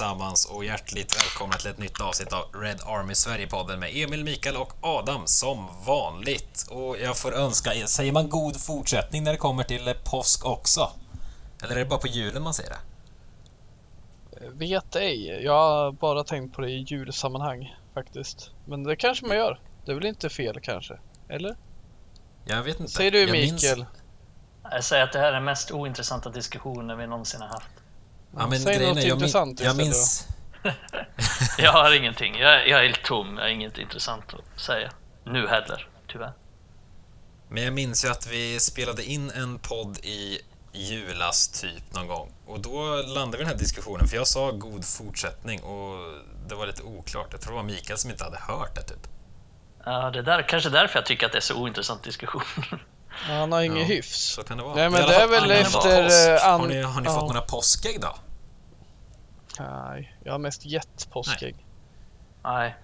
allesammans och hjärtligt välkomna till ett nytt avsnitt av Red Army Sverige-podden med Emil, Mikael och Adam som vanligt. Och jag får önska, säger man god fortsättning när det kommer till påsk också? Eller är det bara på julen man säger det? Vet ej. Jag har bara tänkt på det i julsammanhang faktiskt. Men det kanske man gör. Det är väl inte fel kanske? Eller? Jag vet inte. Säger du Jag minns- Mikael? Jag säger att det här är den mest ointressanta diskussionen vi någonsin har haft. Ja, men Säg grejen något är, jag, min, intressant jag minns... Jag har ingenting. Jag, jag är helt tom. Jag har inget intressant att säga. Nu heller, tyvärr. Men jag minns ju att vi spelade in en podd i julas typ någon gång. Och då landade vi i den här diskussionen, för jag sa god fortsättning och det var lite oklart. Jag tror det var Mikael som inte hade hört det typ. Ja, det är där, kanske därför jag tycker att det är så ointressant diskussion. Han har ingen Ja, hyfs. Så kan det vara. Nej, men det är väl efter, påsk. eh, an- Har ni, har ni ja. fått några påskägg då? Nej, jag har mest gett påskägg. Nej.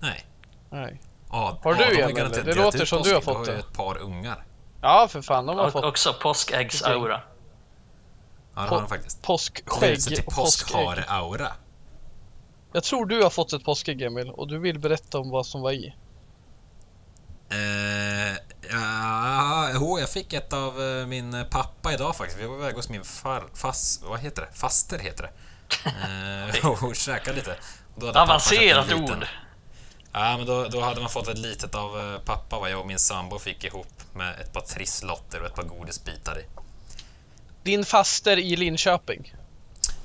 Nej. Nej. Ad, Har du garanterat eller? Det låter som du har fått Du har ju det. ett par ungar. Ja, för fan. De har Och, fått också påskäggsaura. Ja, det har de faktiskt. Det påskskägg till och påskägg. påskhare-aura. Jag tror du har fått ett påskägg Emil och du vill berätta om vad som var i. Eh, ja, jo, jag fick ett av eh, min pappa idag faktiskt. Vi var iväg hos min far, fas, vad heter det? Faster heter det. Eh, och, käkade lite. Då hade Avancerat liten- ord. Ja, men då, då hade man fått ett litet av eh, pappa vad jag och min sambo fick ihop med ett par trisslotter och ett par godisbitar i. Din faster i Linköping.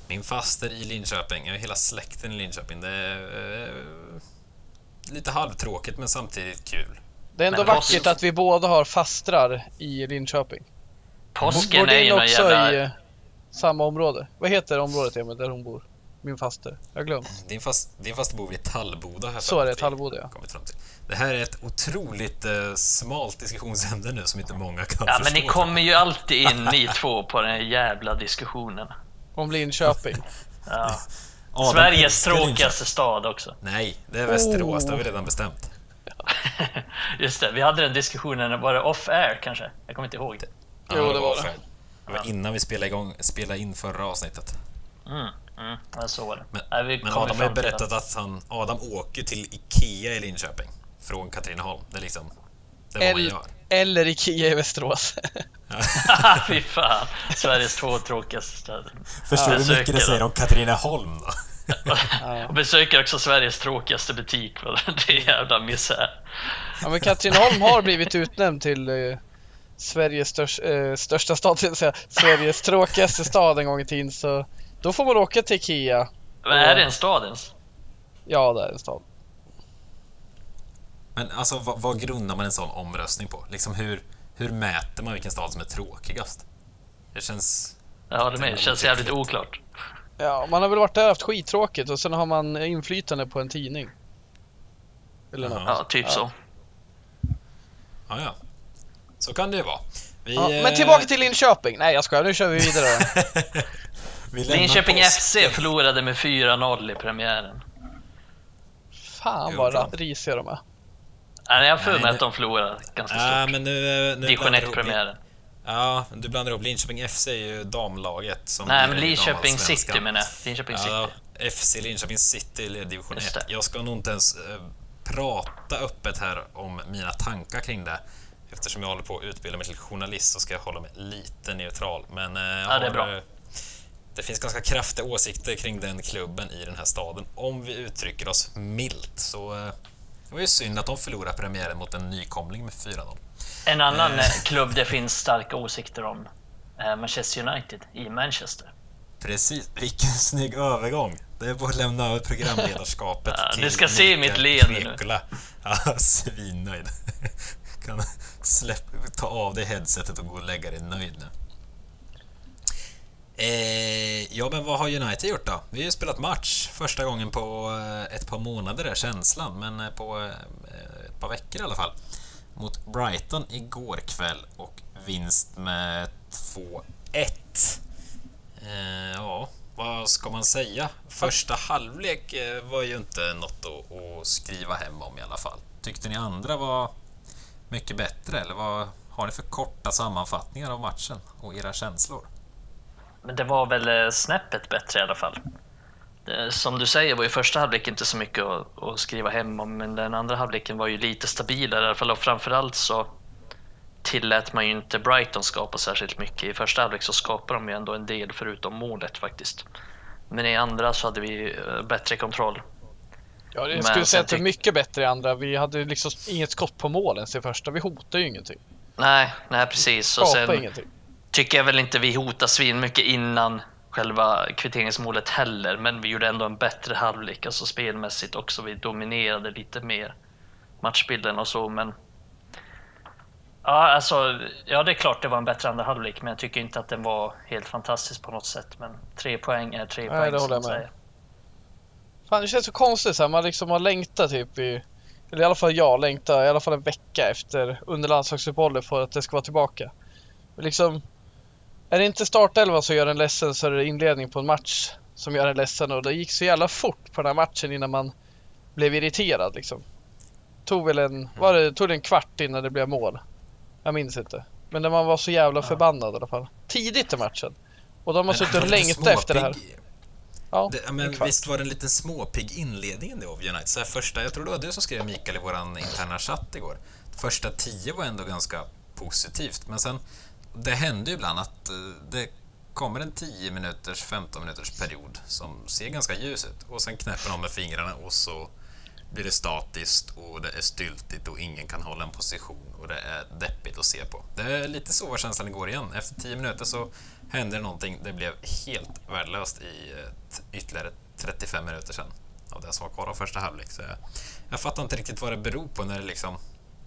Min faster i Linköping, jag har hela släkten i Linköping. Det är eh, lite halvtråkigt men samtidigt kul. Det är ändå Men vackert att vi båda har fastrar i Linköping. Påsken är ju någon också jävla... i samma område? Vad heter området Emil, där hon bor? Min faster. Jag har glömt. Din, fast, din faster bor i Tallboda. Här Så är det, Tallboda, ja. kommit fram till. Det här är ett otroligt eh, smalt diskussionsämne nu som inte många kan Ja, förstå. men ni kommer ju alltid in ni två på den här jävla diskussionen. Om Linköping. Ja. Adam Sveriges tråkigaste stad också. Nej, det är Västerås, Oh. det har vi redan bestämt. Just det, vi hade den diskussionen, var det off-air kanske? Jag kommer inte ihåg. Ja, Jo, det var det. Det var innan vi spelade, igång, spelade in förra avsnittet. Mm, mm, ja, så var det. Men, Nej, vi men Adam har ju berättat att han, Adam åker till Ikea i Linköping från Katrineholm. Det är liksom det är vad man gör. Eller Ikea i Västerås. Fy fan, Sveriges två tråkigaste städer. Förstår du hur mycket det säger om Katrineholm då? Och besöker också Sveriges tråkigaste butik. för Det är jävla misär. Ja men Katrineholm har blivit utnämnd till eh, Sveriges störst, eh, största stad, säga. Sveriges tråkigaste stad en gång i tiden så då får man åka till Ikea. Men är det en stad ens? Ja, det är en stad. Men alltså vad, vad grundar man en sån omröstning på? Liksom hur, hur mäter man vilken stad som är tråkigast? Det känns... Jag håller med, det känns jävligt oklart. Ja, man har väl varit där och haft skittråkigt och sen har man inflytande på en tidning. Eller något. Ja, typ Ja. så. Ja, ja. Så kan det ju vara. Vi, Ja, eh, men tillbaka till Linköping. Nej jag skojar, nu kör vi vidare. vi Linköping. FC förlorade med 4-0 i premiären. Fan vad risiga de är. Nej, jag har för mig att de förlorade ganska Ja, stort. men nu... nu Division blandar du ihop 1-premiären. Ja, du blandar ihop Linköping FC är ju damlaget som Nej, men Linköping. City menar jag. Linköping Ja, City. FC Linköping City leder division Just 1. det. Jag ska nog inte ens eh, prata öppet här om mina tankar kring det. Eftersom jag håller på att utbilda mig till journalist så ska jag hålla mig lite neutral. Men eh, Ja, det är har, bra. eh, det finns ganska kraftiga åsikter kring den klubben i den här staden. Om vi uttrycker oss milt. Så eh, det var ju synd att de förlorade premiären mot en nykomling med 4-0. En annan eh, klubb det finns starka åsikter om. Manchester United i Manchester. Precis, vilken snygg övergång! Det är bara att lämna över programledarskapet Ja, till ni ska se mitt leende nu. Ja, svinnöjd. Kan släpp, ta av dig headsetet och gå och lägga dig nöjd nu. Eh, ja, men vad har United gjort då? Vi har ju spelat match första gången på eh, ett par månader, är känslan, men eh, på eh, ett par veckor i alla fall. Mot Brighton igår kväll och vinst med 2-1. Eh, ja, vad ska man säga? Första halvlek var ju inte något att, att skriva hem om i alla fall. Tyckte ni andra var mycket bättre eller vad har ni för korta sammanfattningar av matchen och era känslor? Men det var väl eh, snäppet bättre i alla fall. Som du säger var ju första halvlek inte så mycket att, att skriva hem om, men den andra halvleken var ju lite stabilare i alla fall och framförallt så tillät man ju inte Brighton skapa särskilt mycket. I första halvlek så skapade de ju ändå en del förutom målet faktiskt. Men i andra så hade vi eh, bättre kontroll. Ja, Men skulle säga att det är mycket bättre i andra. Vi hade liksom inget skott på mål ens i första. Vi hotade ju ingenting. Nej, nej precis. Och sen ingenting. tycker jag väl inte vi hotade svin mycket innan själva kvitteringsmålet heller, men vi gjorde ändå en bättre halvlek, alltså spelmässigt också. Vi dominerade lite mer matchbilden och så, men Ja, alltså, ja, det är klart det var en bättre andra halvlek, men jag tycker inte att den var helt fantastisk på något sätt. Men tre poäng är tre Nej, poäng. det håller jag med. säger. Fan, det känns så konstigt så här. Man liksom har längtat typ i... Eller i alla fall jag längtar i alla fall en vecka efter under landslagsuppehållet för att det ska vara tillbaka. Men liksom... Är det inte startelvan som gör en ledsen så är det inledning på en match som gör en ledsen och det gick så jävla fort på den här matchen innan man blev irriterad liksom. Tog väl en, var det, tog det en kvart innan det blev mål? Jag minns inte. Men när man var så jävla förbannad i alla fall. Tidigt i matchen. Och de har suttit och längtat efter det här. Ja, Det, men visst var det en liten småpigg inledning ändå av United? Så första, jag tror det var du som skrev Mikael i våran interna chatt igår. Första tio var ändå ganska positivt, men sen det hände ju ibland att eh, det kommer en 10 minuters, 15 minuters period som ser ganska ljus ut och sen knäpper de med fingrarna och så blir det statiskt och det är styltigt och ingen kan hålla en position och det är deppigt att se på. Det är lite så var känslan igår igen. Efter 10 minuter så hände det någonting. Det blev helt värdelöst i eh, ytterligare 35 minuter sedan av det som var kvar av första halvlek. Så jag, jag fattar inte riktigt vad det beror på när det liksom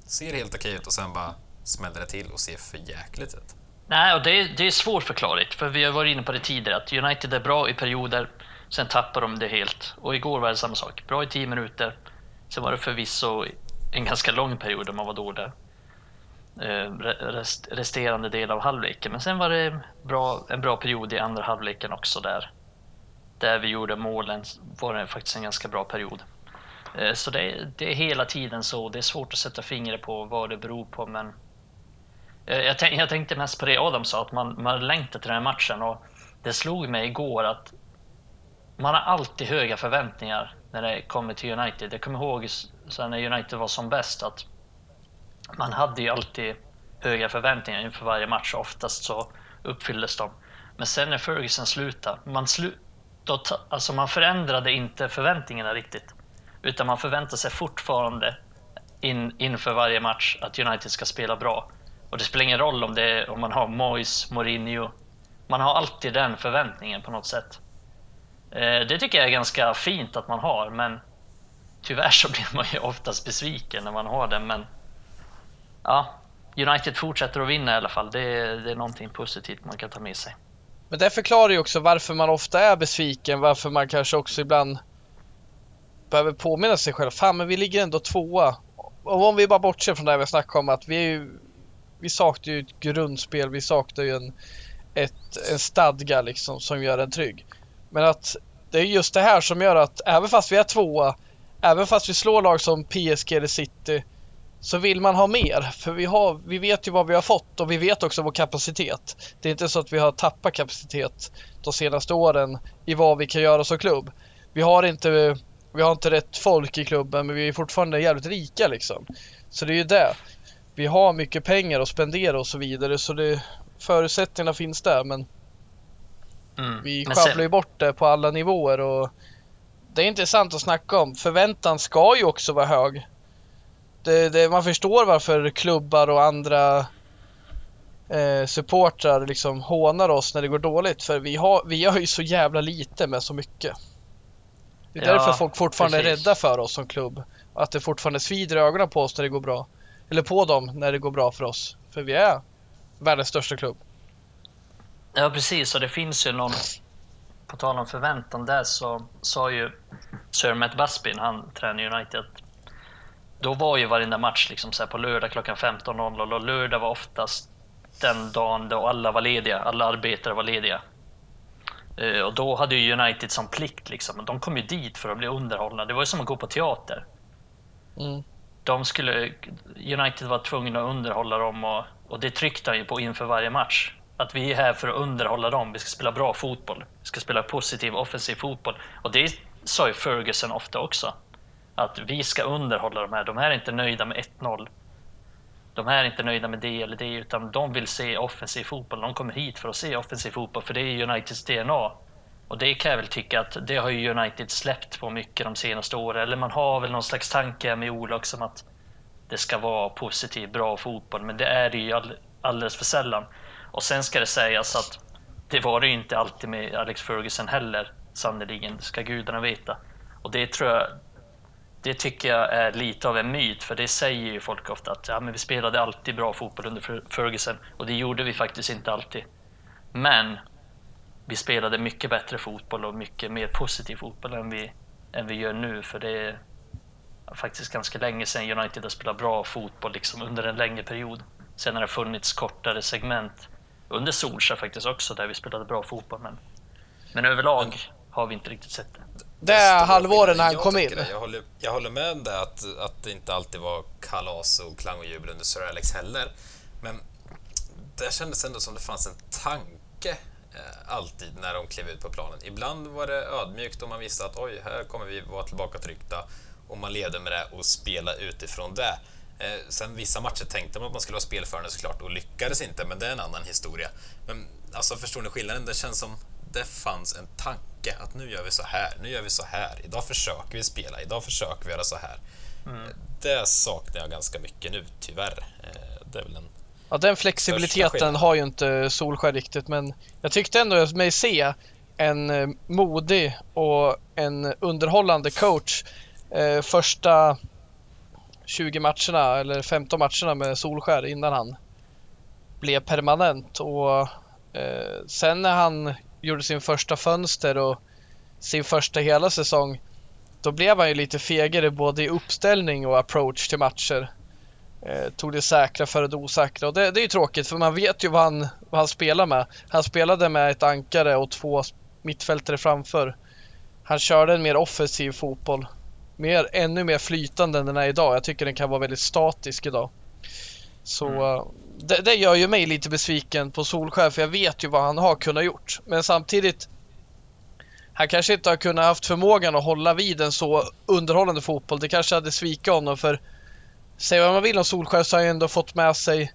ser helt okej ut och sen bara smäller det till och ser för jäkligt ut. Nej, och det är, det är svårförklarligt, för vi har varit inne på det tidigare, att United är bra i perioder, sen tappar de det helt. Och igår var det samma sak. Bra i 10 minuter, sen var det förvisso en ganska lång period där man var dålig. Eh, rest, resterande del av halvleken, men sen var det bra, en bra period i andra halvleken också där. Där vi gjorde målen var det faktiskt en ganska bra period. Eh, så det, är- det är hela tiden så. Det är svårt att sätta fingret på vad det beror på, men eh, Jag, tänk, jag tänkte mest på det Adam sa, att man, man längtar till den här matchen och det slog mig igår att man har alltid höga förväntningar när det kommer till United. Jag kommer ihåg när United var som bäst att man hade ju alltid höga förväntningar inför varje match och oftast så uppfylldes de. Men sen när Ferguson slutade, man, slu, då, alltså man förändrade inte förväntningarna riktigt. Utan man förväntar sig fortfarande in, inför varje match att United ska spela bra. Och det spelar ingen roll om, det är, om man har Moyes, Mourinho. Man har alltid den förväntningen på något sätt. Eh, det tycker jag är ganska fint att man har, men tyvärr så blir man ju oftast besviken när man har den. Men ja, United fortsätter att vinna i alla fall. Det är, det är någonting positivt man kan ta med sig. Men det förklarar ju också varför man ofta är besviken, varför man kanske också ibland behöver påminna sig själv. Fan, men vi ligger ändå tvåa. Och om vi bara bortser från det här vi snackade om att vi är ju, vi saknar ju ett grundspel, vi saknar ju en, ett, en stadga liksom som gör en trygg. Men att det är just det här som gör att även fast vi är tvåa, även fast vi slår lag som PSG eller City, så vill man ha mer. För vi, har, vi vet ju vad vi har fått och vi vet också vår kapacitet. Det är inte så att vi har tappat kapacitet de senaste åren i vad vi kan göra som klubb. Vi har inte, vi har inte rätt folk i klubben men vi är fortfarande jävligt rika liksom. Så det är ju det. Vi har mycket pengar att spendera och så vidare så det, förutsättningarna finns där men Mm. vi sjabblar ju bort det på alla nivåer och det är intressant att snacka om. Förväntan ska ju också vara hög. Det, det, man förstår varför klubbar och andra eh, supportrar liksom hånar oss när det går dåligt för vi, har, vi gör ju så jävla lite med så mycket. Det är Ja, därför folk fortfarande är precis. rädda för oss som klubb. Att det fortfarande svider i ögonen på oss när det går bra. Eller på dem när det går bra för oss. För vi är världens största klubb. Ja, precis. Och det finns ju någon... På tal om förväntan där så sa ju Sir Matt Busby, han tränar United, då var ju varenda match liksom så på lördag klockan 15.00 och lördag var oftast den dagen då alla var lediga, alla arbetare var lediga. Eh, Och då hade ju United som plikt liksom, de kom ju dit för att bli underhållna. Det var ju som att gå på teater. Mm. De skulle, United var tvungna att underhålla dem och, och det tryckte han ju på inför varje match. Att vi är här för att underhålla dem. Vi ska spela bra fotboll. Vi ska spela positiv offensiv fotboll. Och det sa ju Ferguson ofta också. Att vi ska underhålla de här. De här är inte nöjda med 1-0. De här är inte nöjda med det eller det, utan de vill se offensiv fotboll. De kommer hit för att se offensiv fotboll, för det är Uniteds DNA. Och det kan jag väl tycka att det har ju United släppt på mycket de senaste åren. Eller man har väl någon slags tanke med Ola också om att det ska vara positiv, bra fotboll. Men det är det ju alldeles för sällan. Och sen ska det sägas att det var det ju inte alltid med Alex Ferguson heller, sannerligen. Det ska gudarna veta. Och det tror jag, det tycker jag är lite av en myt, för det säger ju folk ofta att ja, men vi spelade alltid bra fotboll under Ferguson och det gjorde vi faktiskt inte alltid. Men vi spelade mycket bättre fotboll och mycket mer positiv fotboll än vi, än vi gör nu, för det är faktiskt ganska länge sedan United har spelat bra fotboll liksom under en längre period. Sen har det funnits kortare segment under Solskjaer faktiskt också, där vi spelade bra fotboll, men, men överlag har vi inte riktigt sett det. Det halvåret när han kom in. Jag håller, jag håller med om det, att, att det inte alltid var kalas och klang och jubel under Sir Alex heller. Men det kändes ändå som det fanns en tanke eh, alltid när de klev ut på planen. Ibland var det ödmjukt och man visste att oj, här kommer vi vara tillbaka tryckta och man levde med det och spela utifrån det. Eh, sen vissa matcher tänkte man att man skulle vara spelförande såklart och lyckades inte, men det är en annan historia. Men alltså förstår ni skillnaden? Det känns som det fanns en tanke att nu gör vi så här, nu gör vi så här, idag försöker vi spela, idag försöker vi göra så här. Mm. Det saknar jag ganska mycket nu, tyvärr. Eh, det är väl en Ja, den flexibiliteten har ju inte Solskär riktigt, men jag tyckte ändå mig se en eh, modig och en underhållande coach eh, första 20 matcherna eller 15 matcherna med Solskär innan han blev permanent och eh, sen när han gjorde sin första fönster och sin första hela säsong då blev han ju lite fegare både i uppställning och approach till matcher. Eh, tog det säkra före det osäkra och det, det är ju tråkigt för man vet ju vad han, vad han spelar med. Han spelade med ett ankare och två mittfältare framför. Han körde en mer offensiv fotboll mer, ännu mer flytande än den är idag. Jag tycker den kan vara väldigt statisk idag. Så mm. Det, det, gör ju mig lite besviken på Solskär för jag vet ju vad han har kunnat gjort. Men samtidigt han kanske inte har kunnat haft förmågan att hålla vid en så underhållande fotboll. Det kanske hade svikit honom för säg vad man vill om Solskär så har han ändå fått med sig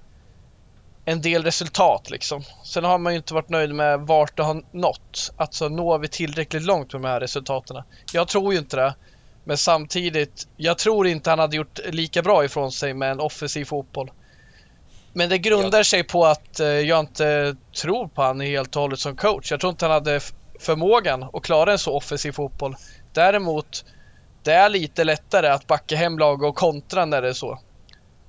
en del resultat liksom. Sen har man ju inte varit nöjd med vart det har nått. Alltså når vi tillräckligt långt med de här resultaten? Jag tror ju inte det. Men samtidigt, jag tror inte han hade gjort lika bra ifrån sig med en offensiv fotboll. Men det grundar sig på att eh, jag inte tror på han helt och hållet som coach. Jag tror inte han hade förmågan att klara en så offensiv fotboll. Däremot, det är lite lättare att backa hem lag och kontra när det är så.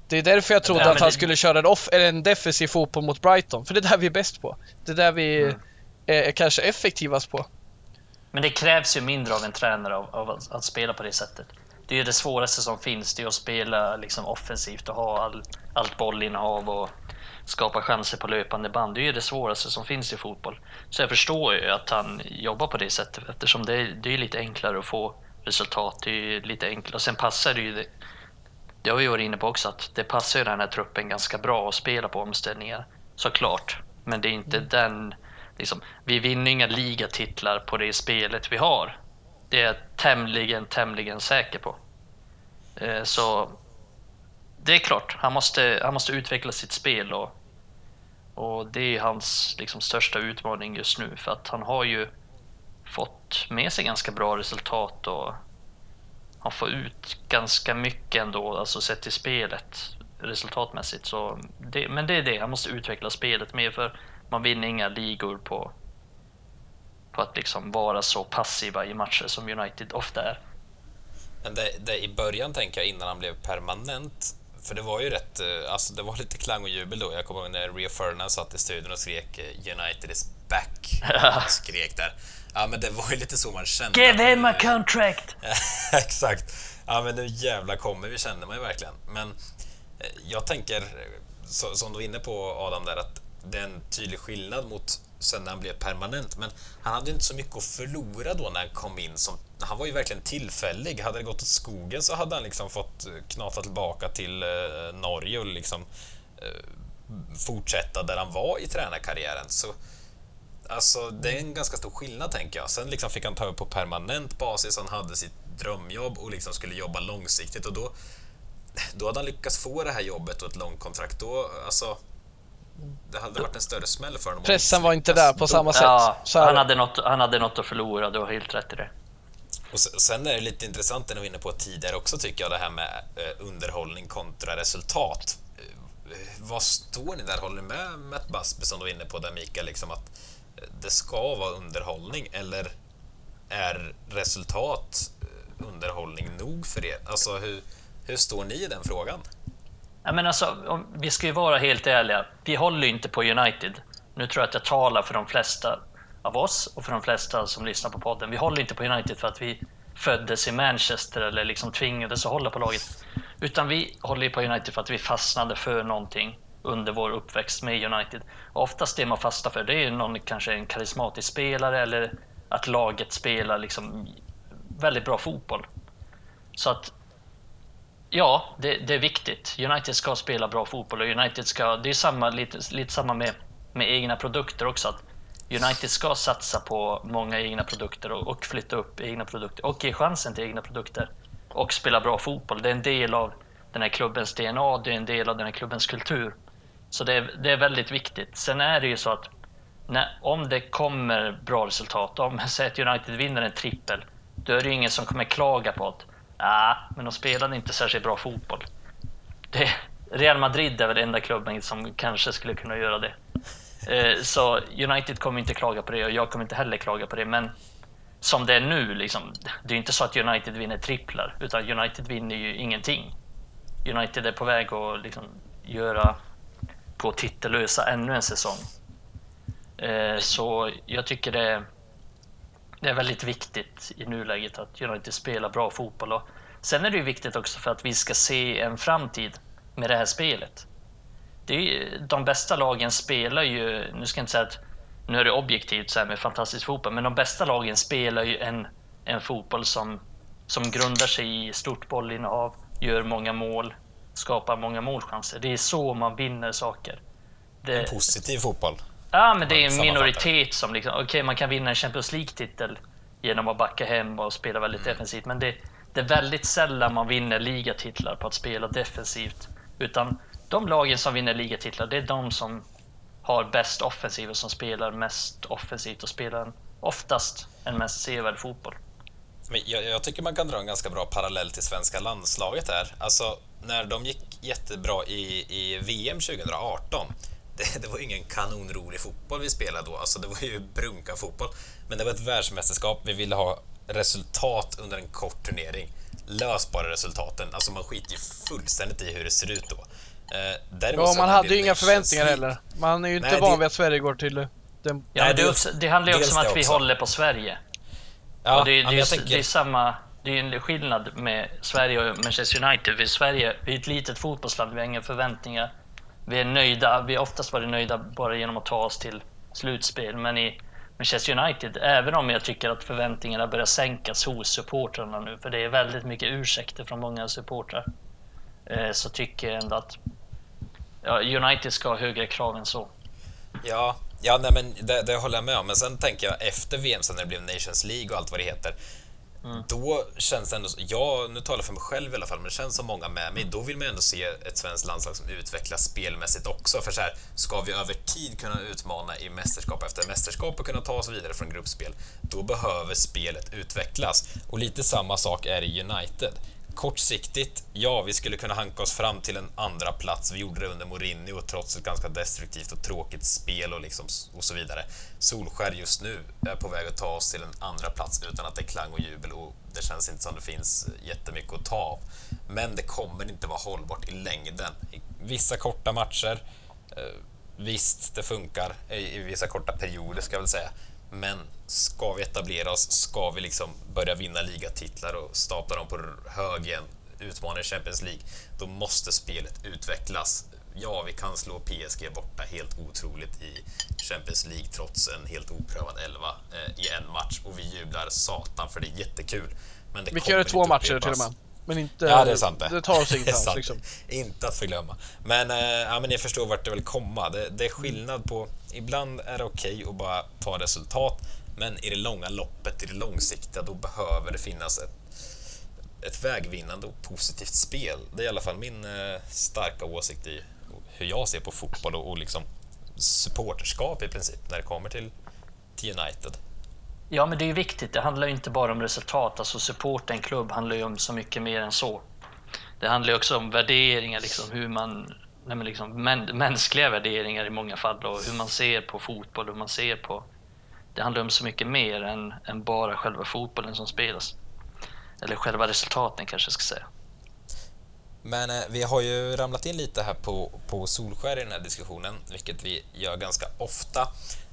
Det är därför jag trodde att han skulle köra en, off eller en defensiv fotboll mot Brighton. För det är där vi är bäst på. Det är där vi mm. är, är kanske effektivast på. Men det krävs ju mindre av en tränare av, av att, att, spela på det sättet. Det är ju det svåraste som finns, det är att spela liksom offensivt och ha all, allt bollinnehav och skapa chanser på löpande band. Det är ju det svåraste som finns i fotboll. Så jag förstår ju att han jobbar på det sättet eftersom det är, det är lite enklare att få resultat. Det är lite enklare. Och sen passar det ju, det, det har vi varit inne på också, att det passar ju den här truppen ganska bra att spela på omställningar. Såklart. Men det är inte mm. den liksom, vi vinner inga ligatitlar på det spelet vi har. Det är jag tämligen, tämligen säker på. Eh, så det är klart, han måste, han måste utveckla sitt spel och, och det är hans liksom, största utmaning just nu för att han har ju fått med sig ganska bra resultat och han får ut ganska mycket ändå, alltså sett till spelet resultatmässigt. Så det, men det är det, han måste utveckla spelet mer för man vinner inga ligor på, på att liksom vara så passiva i matcher som United ofta är. Men det, det, i början tänker jag innan han blev permanent, för det var ju rätt, eh, alltså det var lite klang och jubel då. Jag kommer ihåg när Rio Ferdinand satt i studion och skrek eh, United is back. skrek där. Ja, men det var ju lite så man kände. Give him a contract! Exakt. Ja, men nu jävla kommer vi, kände man ju verkligen. Men eh, jag tänker, som du var inne på Adam där, att det är en tydlig skillnad mot sen när han blev permanent. Men han hade inte så mycket att förlora då när han kom in. Som, han var ju verkligen tillfällig. Hade det gått åt skogen så hade han liksom fått eh, knata tillbaka till eh, Norge och liksom eh, fortsätta där han var i tränarkarriären. Så Alltså, det är en ganska stor skillnad tänker jag. Sen liksom fick han ta över på permanent basis, han hade sitt drömjobb och liksom skulle jobba långsiktigt och då, då hade han lyckats få det här jobbet och ett långt kontrakt. Då, alltså, det hade varit en större smäll för honom. Pressen var inte där på samma sätt. Ja, han, hade något, han hade något att förlora, du har helt rätt i det. Och se- sen är det lite intressant, det ni var inne på tidigare också tycker jag, det här med eh, underhållning kontra resultat. Eh, Vad står ni där? Håller ni med Matt Busby som du var inne på där Mikael, liksom att eh, det ska vara underhållning eller är resultat underhållning nog för er? Alltså hur, hur står ni i den frågan? Ja, men alltså, om, vi ska ju vara helt ärliga. Vi håller ju inte på United. Nu tror jag att jag talar för de flesta av oss och för de flesta som lyssnar på podden. Vi håller inte på United för att vi föddes i Manchester eller liksom tvingades att hålla på laget. Utan vi håller ju på United för att vi fastnade för någonting under vår uppväxt med United. Och oftast det man fastnar för det är någon, kanske en karismatisk spelare eller att laget spelar liksom väldigt bra fotboll. Så att Ja, det, det är viktigt. United ska spela bra fotboll och United ska, det är samma, lite, lite samma med, med egna produkter också. Att United ska satsa på många egna produkter och, och flytta upp egna produkter och ge chansen till egna produkter och spela bra fotboll. Det är en del av den här klubbens DNA, det är en del av den här klubbens kultur. Så det är, det är väldigt viktigt. Sen är det ju så att när, om det kommer bra resultat, om säg att United vinner en trippel, då är det ju ingen som kommer klaga på att Ja, men de spelade inte särskilt bra fotboll. Det, Real Madrid är väl enda klubben som kanske skulle kunna göra det. Eh, så United kommer inte klaga på det och jag kommer inte heller klaga på det. Men som det är nu, liksom, det är inte så att United vinner tripplar, utan United vinner ju ingenting. United är på väg att liksom, göra gå titellösa ännu en säsong. Eh, så jag tycker det, det är väldigt viktigt i nuläget att United spelar bra fotboll. Och sen är det ju viktigt också för att vi ska se en framtid med det här spelet. Det är ju, de bästa lagen spelar ju, nu ska jag inte säga att nu är det objektivt så här med fantastisk fotboll, men de bästa lagen spelar ju en, en fotboll som, som grundar sig i stort bollinnehav, gör många mål, skapar många målchanser. Det är så man vinner saker. Det, En positiv fotboll. Ja, men det är en minoritet som liksom, okej, man kan vinna en Champions League-titel genom att backa hem och spela väldigt defensivt, men det, det är väldigt sällan man vinner ligatitlar på att spela defensivt. Utan de lagen som vinner ligatitlar, det är de som har bäst offensiv och som spelar mest offensivt och spelar oftast en mest sevärd fotboll. Men jag, jag tycker man kan dra en ganska bra parallell till svenska landslaget här. Alltså, när de gick jättebra i, i VM 2018, det, det var ingen kanonrolig fotboll vi spelade då. Alltså, det var ju brunka-fotboll. Men det var ett världsmästerskap. Vi ville ha resultat under en kort turnering. Lös bara resultaten. Alltså, man skiter ju fullständigt i hur det ser ut då. Eh, däremot Ja, man det hade ju inga förväntningar League- heller. Man är ju inte Nej, van det- vid att Sverige går till den... Ja, det, också, det handlar ju också om att det vi också. håller på Sverige. Ja, och det, ja, det, det tänker... är samma, det är en skillnad med Sverige och Manchester United. Vi, är Sverige, vi är ett litet fotbollsland, vi har inga förväntningar. Vi är nöjda, vi har oftast varit nöjda bara genom att ta oss till slutspel. Men i Manchester United, även om jag tycker att förväntningarna börjar sänkas hos supportrarna nu, för det är väldigt mycket ursäkter från många supportrar, eh, så tycker jag ändå att ja, United ska ha högre krav än så. Ja, ja nej, men det, det håller jag med om. Men sen tänker jag efter VM, sen när det blev Nations League och allt vad det heter, då känns det ändå... Ja, nu talar jag för mig själv i alla fall, men det känns som många med mig. Då vill man ju ändå se ett svenskt landslag som utvecklas spelmässigt också. För så här, ska vi över tid kunna utmana i mästerskap efter mästerskap och kunna ta oss vidare från gruppspel, då behöver spelet utvecklas. Och lite samma sak är i United. Kortsiktigt, ja, vi skulle kunna hanka oss fram till en andra plats. Vi gjorde det under Mourinho trots ett ganska destruktivt och tråkigt spel och, liksom, och så vidare. Solskär just nu är på väg att ta oss till en andra plats utan att det är klang och jubel och det känns inte som det finns eh, jättemycket att ta av. Men det kommer inte vara hållbart i längden. I vissa korta matcher, eh, visst, det funkar i vissa korta perioder ska jag väl säga. Men ska vi etablera oss, ska vi liksom börja vinna ligatitlar och stapla dem på hög igen, utmana Champions League, då måste spelet utvecklas. Ja, vi kan slå PSG borta helt otroligt i Champions League trots en helt oprövad elva eh, i en match och vi jublar satan för det är jättekul. Men det Vi kan göra två inte matcher till och med. Men inte... Ja, det är sant det. Det tar är ingenstans sant. liksom. Inte att förglömma. Men, eh, ja, men ni förstår vart det vill komma. Det, det är skillnad på... Ibland är det okej att bara ta resultat, men i det långa loppet, i det långsiktiga, då behöver det finnas ett, ett vägvinnande och positivt spel. Det är i alla fall min eh, starka åsikt i hur jag ser på fotboll och, och liksom supporterskap i princip när det kommer till, till United. Ja, men det är ju viktigt. Det handlar ju inte bara om resultat. Alltså supporta en klubb handlar ju om så mycket mer än så. Det handlar ju också om värderingar, liksom hur man... Nej, men liksom, män, mänskliga värderingar i många fall och hur man ser på fotboll, hur man ser på... Det handlar om så mycket mer än, än bara själva fotbollen som spelas. Eller själva resultaten kanske jag ska säga. Men eh, vi har ju ramlat in lite här på, på Solskär i den här diskussionen, vilket vi gör ganska ofta.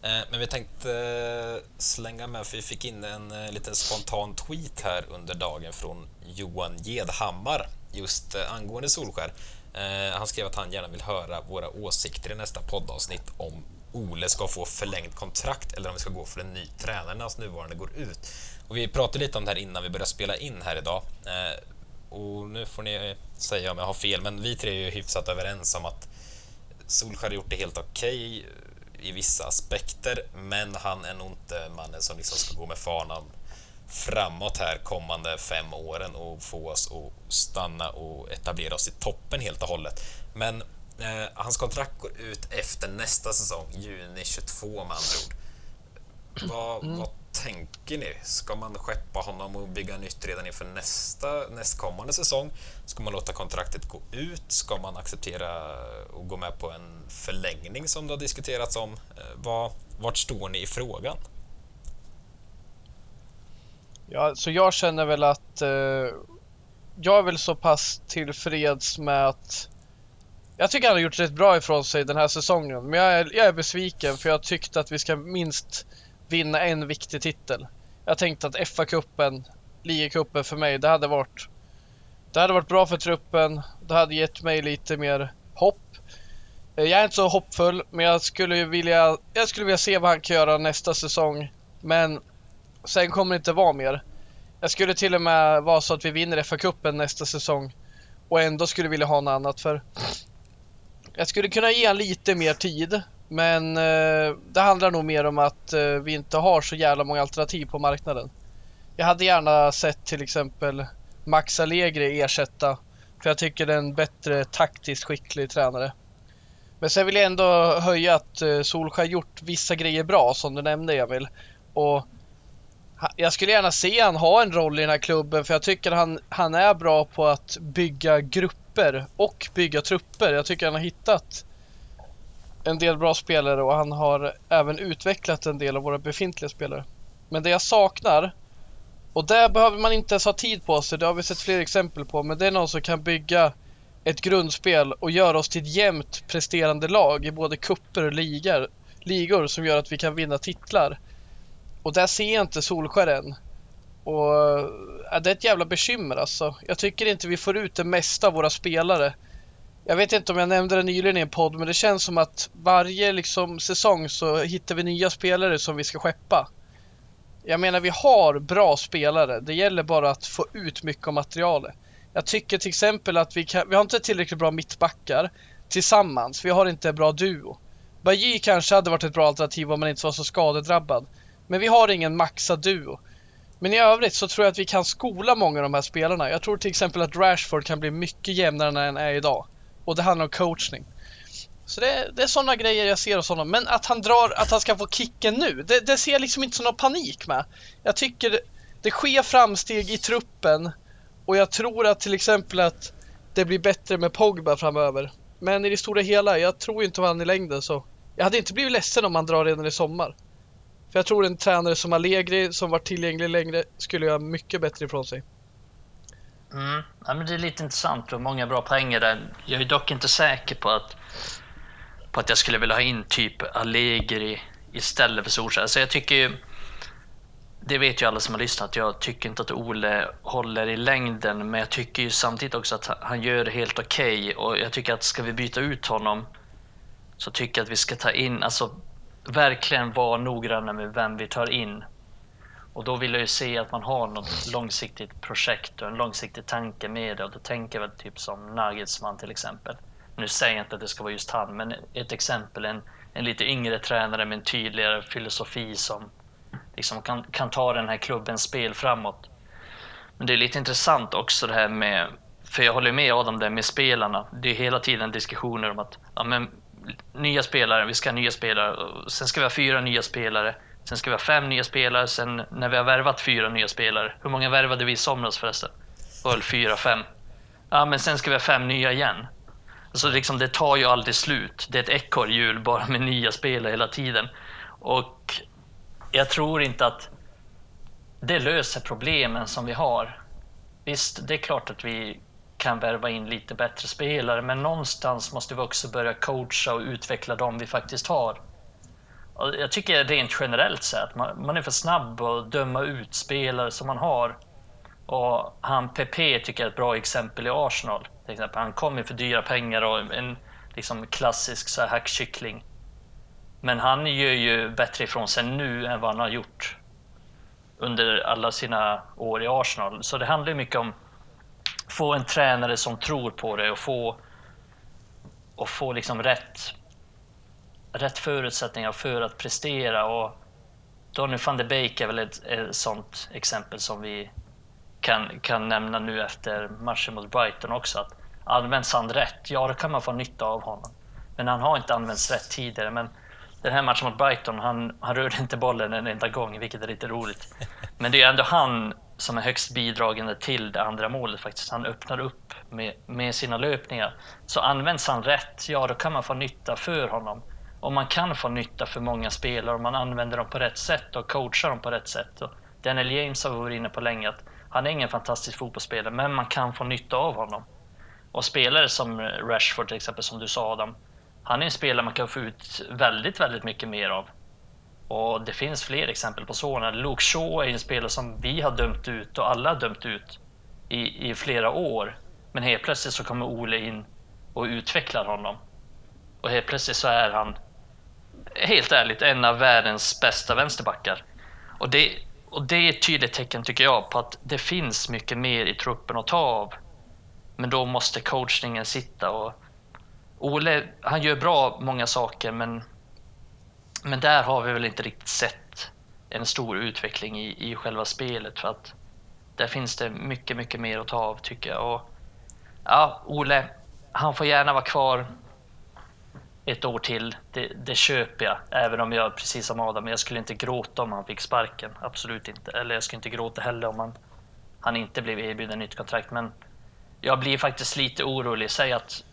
Eh, men vi tänkte eh, slänga med, för vi fick in en eh, liten spontan tweet här under dagen från Johan Gedhammar just eh, angående Solskär. Eh, han skrev att han gärna vill höra våra åsikter i nästa poddavsnitt om Ole ska få förlängt kontrakt eller om vi ska gå för en ny tränare när hans nuvarande går ut. Och vi pratade lite om det här innan vi började spela in här idag. Eh, och nu får ni säga om jag har fel, men vi tre är ju hyfsat överens om att Solskjaer har gjort det helt okej eh, i vissa aspekter, men han är nog inte mannen som liksom ska gå med fanan framåt här kommande fem åren och få oss att stanna och etablera oss i toppen helt och hållet. Men eh, hans kontrakt går ut efter nästa säsong, juni 22 med andra ord. Vad, vad tänker ni? Ska man skeppa honom och bygga nytt redan inför nästa, nästkommande säsong? Ska man låta kontraktet gå ut? Ska man acceptera och gå med på en förlängning som det har diskuterats om? Eh, Vad, vart står ni i frågan? Ja, så jag känner väl att eh, jag är väl så pass tillfreds med att jag tycker han har gjort rätt bra ifrån sig den här säsongen. Men jag är, jag är besviken för jag tyckte att vi ska minst vinna en viktig titel. Jag tänkte att FA-cupen, ligacupen för mig, det hade varit det hade varit bra för truppen. Det hade gett mig lite mer hopp. Eh, jag är inte så hoppfull, men jag skulle vilja, jag skulle vilja se vad han kan göra nästa säsong. Men sen kommer det inte vara mer. Jag skulle till och med vara så att vi vinner FA-cupen nästa säsong och ändå skulle vilja ha något annat för jag skulle kunna ge han lite mer tid men eh, det handlar nog mer om att eh, vi inte har så jävla många alternativ på marknaden. Jag hade gärna sett till exempel Max Allegri ersätta för jag tycker det är en bättre taktiskt skicklig tränare. Men sen vill jag ändå höja att eh, Solskjaer gjort vissa grejer bra som du nämnde Emil. Och jag skulle gärna se han ha en roll i den här klubben för jag tycker han, han är bra på att bygga grupper och bygga trupper. Jag tycker han har hittat en del bra spelare och han har även utvecklat en del av våra befintliga spelare. Men det jag saknar och där behöver man inte ens ha tid på sig, det har vi sett fler exempel på, men det är någon som kan bygga ett grundspel och göra oss till ett jämnt presterande lag i både kupper och ligor, ligor som gör att vi kan vinna titlar. Och där ser jag inte Solskär än. Och ja, det är ett jävla bekymmer alltså. Jag tycker inte vi får ut det mesta av våra spelare. Jag vet inte om jag nämnde det nyligen i en podd, men det känns som att varje liksom, säsong så hittar vi nya spelare som vi ska skeppa. Jag menar, vi har bra spelare. Det gäller bara att få ut mycket av materialet. Jag tycker till exempel att vi, kan, vi har inte tillräckligt bra mittbackar tillsammans. Vi har inte en bra duo. Bajy kanske hade varit ett bra alternativ om man inte var så skadedrabbad. Men vi har ingen maxad duo. Men i övrigt så tror jag att vi kan skola många av de här spelarna. Jag tror till exempel att Rashford kan bli mycket jämnare än han är idag. Och det handlar om coachning. Så det, det är sådana grejer jag ser hos honom. Men att han drar, att han ska få kicken nu, det, det ser jag liksom inte som någon panik med. Jag tycker det, sker framsteg i truppen och jag tror att till exempel att det blir bättre med Pogba framöver. Men i det stora hela, jag tror inte på han i längden så. Jag hade inte blivit ledsen om han drar redan i sommar. För jag tror en tränare som Allegri, som varit tillgänglig längre, skulle göra mycket bättre ifrån sig. Mm. Ja, men det är lite intressant och många bra poänger där. Jag är dock inte säker på att, på att jag skulle vilja ha in typ Allegri istället för Solskjaer. Alltså jag tycker ju, det vet ju alla som har lyssnat, jag tycker inte att Ole håller i längden, men jag tycker ju samtidigt också att han gör det helt okej och jag tycker att ska vi byta ut honom så tycker jag att vi ska ta in, alltså verkligen vara noggranna med vem vi tar in. Och då vill jag ju se att man har något långsiktigt projekt och en långsiktig tanke med det. Och då tänker jag väl typ som Nagelsman till exempel. Nu säger jag inte att det ska vara just han, men ett exempel, en, en lite yngre tränare med en tydligare filosofi som liksom kan, kan ta den här klubbens spel framåt. Men det är lite intressant också det här med, för jag håller med Adam där med spelarna. Det är hela tiden diskussioner om att ja, men, nya spelare, vi ska ha nya spelare, sen ska vi ha fyra nya spelare, sen ska vi ha fem nya spelare, sen när vi har värvat fyra nya spelare. Hur många värvade vi i somras förresten? Det var väl fyra, fem? Ja, men sen ska vi ha fem nya igen. Alltså liksom, det tar ju aldrig slut. Det är ett ekorrhjul bara med nya spelare hela tiden. Och jag tror inte att det löser problemen som vi har. Visst, det är klart att vi kan värva in lite bättre spelare, men någonstans måste vi också börja coacha och utveckla dem vi faktiskt har. Jag tycker rent generellt att man, man är för snabb att döma ut spelare som man har. Och han Pepe tycker jag är ett bra exempel i Arsenal. Till exempel, han kom ju för dyra pengar och en liksom klassisk så här hackkyckling. Men han gör ju bättre ifrån sig nu än vad han har gjort under alla sina år i Arsenal. Så det handlar mycket om få en tränare som tror på det och få, och få liksom rätt, rätt förutsättningar för att prestera. Och Donny van de Beek är väl ett, ett sånt exempel som vi kan, kan nämna nu efter matchen mot Brighton också. Att används han rätt, ja då kan man få nytta av honom. Men han har inte använts rätt tidigare. Men den här matchen mot Brighton, han, han rörde inte bollen en enda gång, vilket är lite roligt. Men det är ändå han som är högst bidragande till det andra målet faktiskt. Han öppnar upp med, med sina löpningar. Så används han rätt, ja då kan man få nytta för honom. Och man kan få nytta för många spelare om man använder dem på rätt sätt och coachar dem på rätt sätt. Och Daniel James har vi varit inne på länge att han är ingen fantastisk fotbollsspelare, men man kan få nytta av honom. Och spelare som Rashford till exempel, som du sa Adam, han är en spelare man kan få ut väldigt, väldigt mycket mer av. Och det finns fler exempel på sådana. Luke Shaw är en spelare som vi har dömt ut och alla har dömt ut i, i flera år. Men helt plötsligt så kommer Ole in och utvecklar honom. Och helt plötsligt så är han, helt ärligt, en av världens bästa vänsterbackar. Och det, och det är ett tydligt tecken tycker jag på att det finns mycket mer i truppen att ta av. Men då måste coachningen sitta och Ole, han gör bra många saker men, men där har vi väl inte riktigt sett en stor utveckling i, i själva spelet för att där finns det mycket, mycket mer att ta av tycker jag. Och, ja, Ole, han får gärna vara kvar ett år till. Det, det, köper jag, även om jag precis som Adam, jag skulle inte gråta om han fick sparken. Absolut inte. Eller jag skulle inte gråta heller om han, han inte blev erbjuden nytt kontrakt. Men jag blir faktiskt lite orolig. Säg att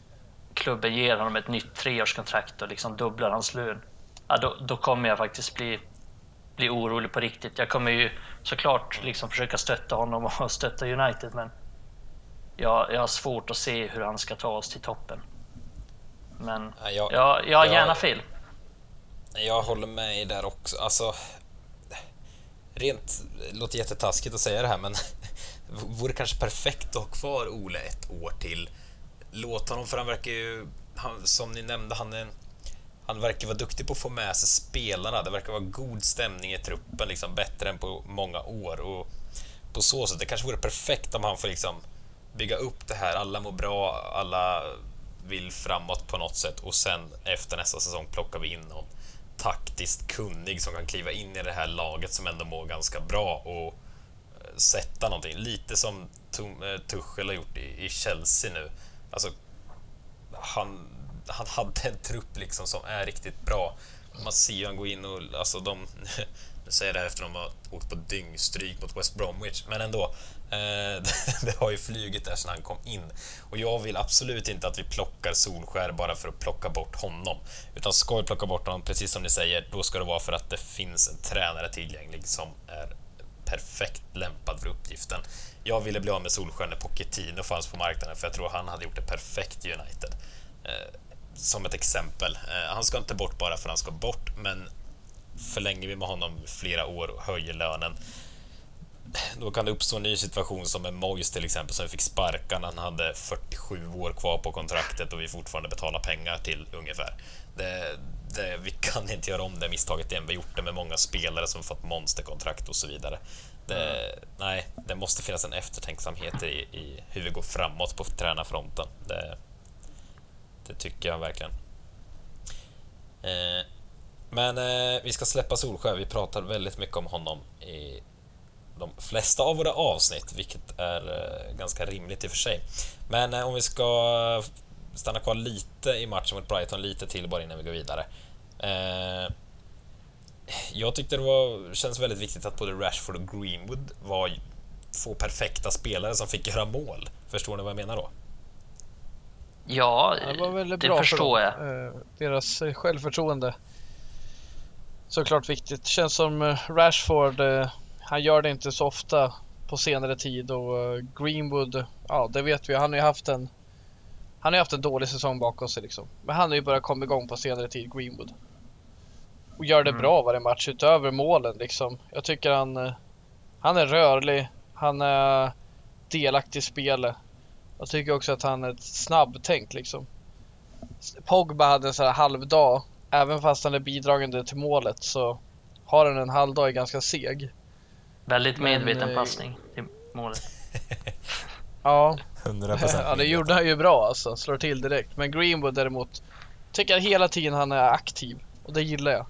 klubben ger honom ett nytt treårskontrakt och liksom dubblar hans lön. Ja, då, då kommer jag faktiskt bli, bli orolig på riktigt. Jag kommer ju såklart liksom försöka stötta honom och stötta United, men jag, jag har svårt att se hur han ska ta oss till toppen. Men ja, jag, jag, jag har gärna jag, fel. Jag håller med där också. Alltså, rent, det låter jättetaskigt att säga det här, men vore kanske perfekt att ha kvar Ole ett år till. Låt honom, för han verkar ju, han, som ni nämnde, han är han verkar vara duktig på att få med sig spelarna. Det verkar vara god stämning i truppen, liksom bättre än på många år. Och på så sätt, det kanske vore perfekt om han får liksom bygga upp det här. Alla mår bra, alla vill framåt på något sätt och sen efter nästa säsong plockar vi in någon taktiskt kunnig som kan kliva in i det här laget som ändå mår ganska bra och eh, sätta någonting. Lite som eh, Tuchel har gjort i Chelsea nu. Alltså, han, han hade en trupp liksom som är riktigt bra. Man ser ju han går in och alltså de nu säger jag det här efter att de har åkt på dyngstryk mot West Bromwich, men ändå. Eh, det har ju flugit där sedan han kom in. Och jag vill absolut inte att vi plockar Solskär bara för att plocka bort honom. Utan ska vi plocka bort honom, precis som ni säger, då ska det vara för att det finns en tränare tillgänglig som är perfekt lämpad för uppgiften. Jag ville bli av med Solskär när Pochettino fanns på marknaden för jag tror han hade gjort det perfekt i United. Eh, som ett exempel. Eh, han ska inte bort bara för att han ska bort, men förlänger vi med honom flera år och höjer lönen då kan det uppstå en ny situation som med Mojs till exempel som fick sparka när han hade 47 år kvar på kontraktet och vi fortfarande betalar pengar till ungefär. Det, det, vi kan inte göra om det misstaget igen. Vi har gjort det med många spelare som fått monsterkontrakt och så vidare. Det, nej, det måste finnas en eftertänksamhet i, i hur vi går framåt på tränarfronten. Det, det tycker jag verkligen. Eh, men eh, vi ska släppa Solsjö, Vi pratar väldigt mycket om honom i de flesta av våra avsnitt, vilket är eh, ganska rimligt i och för sig. Men eh, om vi ska stanna kvar lite i matchen mot Brighton, lite till bara innan vi går vidare. Eh, jag tyckte det var, känns väldigt viktigt att både Rashford och Greenwood var två perfekta spelare som fick göra mål. Förstår ni vad jag menar då? Ja, Det var väldigt det bra förstår för jag. dem. Eh, Deras eh, självförtroende. Såklart viktigt. Känns som eh, Rashford, han gör det inte så ofta på senare tid och Greenwood, ja det vet vi. Han har ju haft en han har haft en dålig säsong bakom sig liksom. Men han har ju börjat komma igång på senare tid, Greenwood. Och gör det Mm. bra varje match utöver målen liksom. Jag tycker han, han är rörlig, han är delaktig i spelet. Jag tycker också att han är ett snabbtänk liksom. Pogba hade en sån här halvdag. Även fast han är bidragande till målet så har han en halvdag är ganska seg. Väldigt Men, medveten eh, passning till målet. Ja, 100% ja det gjorde han ju bra alltså. Slår till direkt. Men Greenwood däremot tycker jag hela tiden han är aktiv. Och det gillar jag.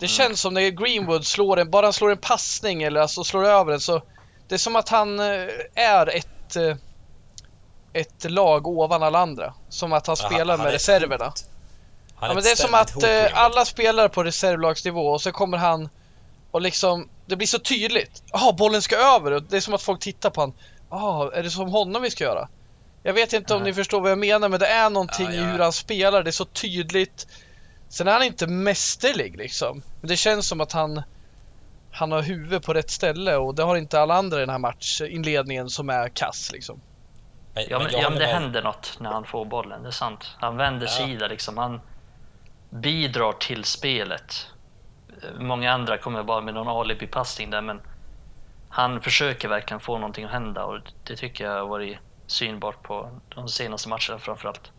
Det känns som när Greenwood slår en, bara han slår en passning eller alltså slår över den så Det är som att han eh, är ett eh, Ett lag ovan alla andra. Som att han Ja, spelar han med ett reserverna. Han Ja, men det är som att eh, alla spelar på reservlagsnivå och så kommer han och liksom Det blir så tydligt. Jaha, bollen ska över. Och Det är som att folk tittar på han. Jaha, är det som honom vi ska göra? Jag vet inte om Nej. ni förstår vad jag menar men det är någonting Ja, i ja. hur han spelar. Det är så tydligt. Sen är han inte mästerlig liksom. Men det känns som att han Han har huvudet på rätt ställe och det har inte alla andra i den här matchinledningen som är kass liksom. Men, Ja, men, ja, men det med. händer något när han får bollen, det är sant. Han vänder Ja. sida liksom. Han bidrar till spelet. Många andra kommer bara med någon alibi-passning där, men han försöker verkligen få någonting att hända och det tycker jag har varit synbart på de senaste matcherna framförallt.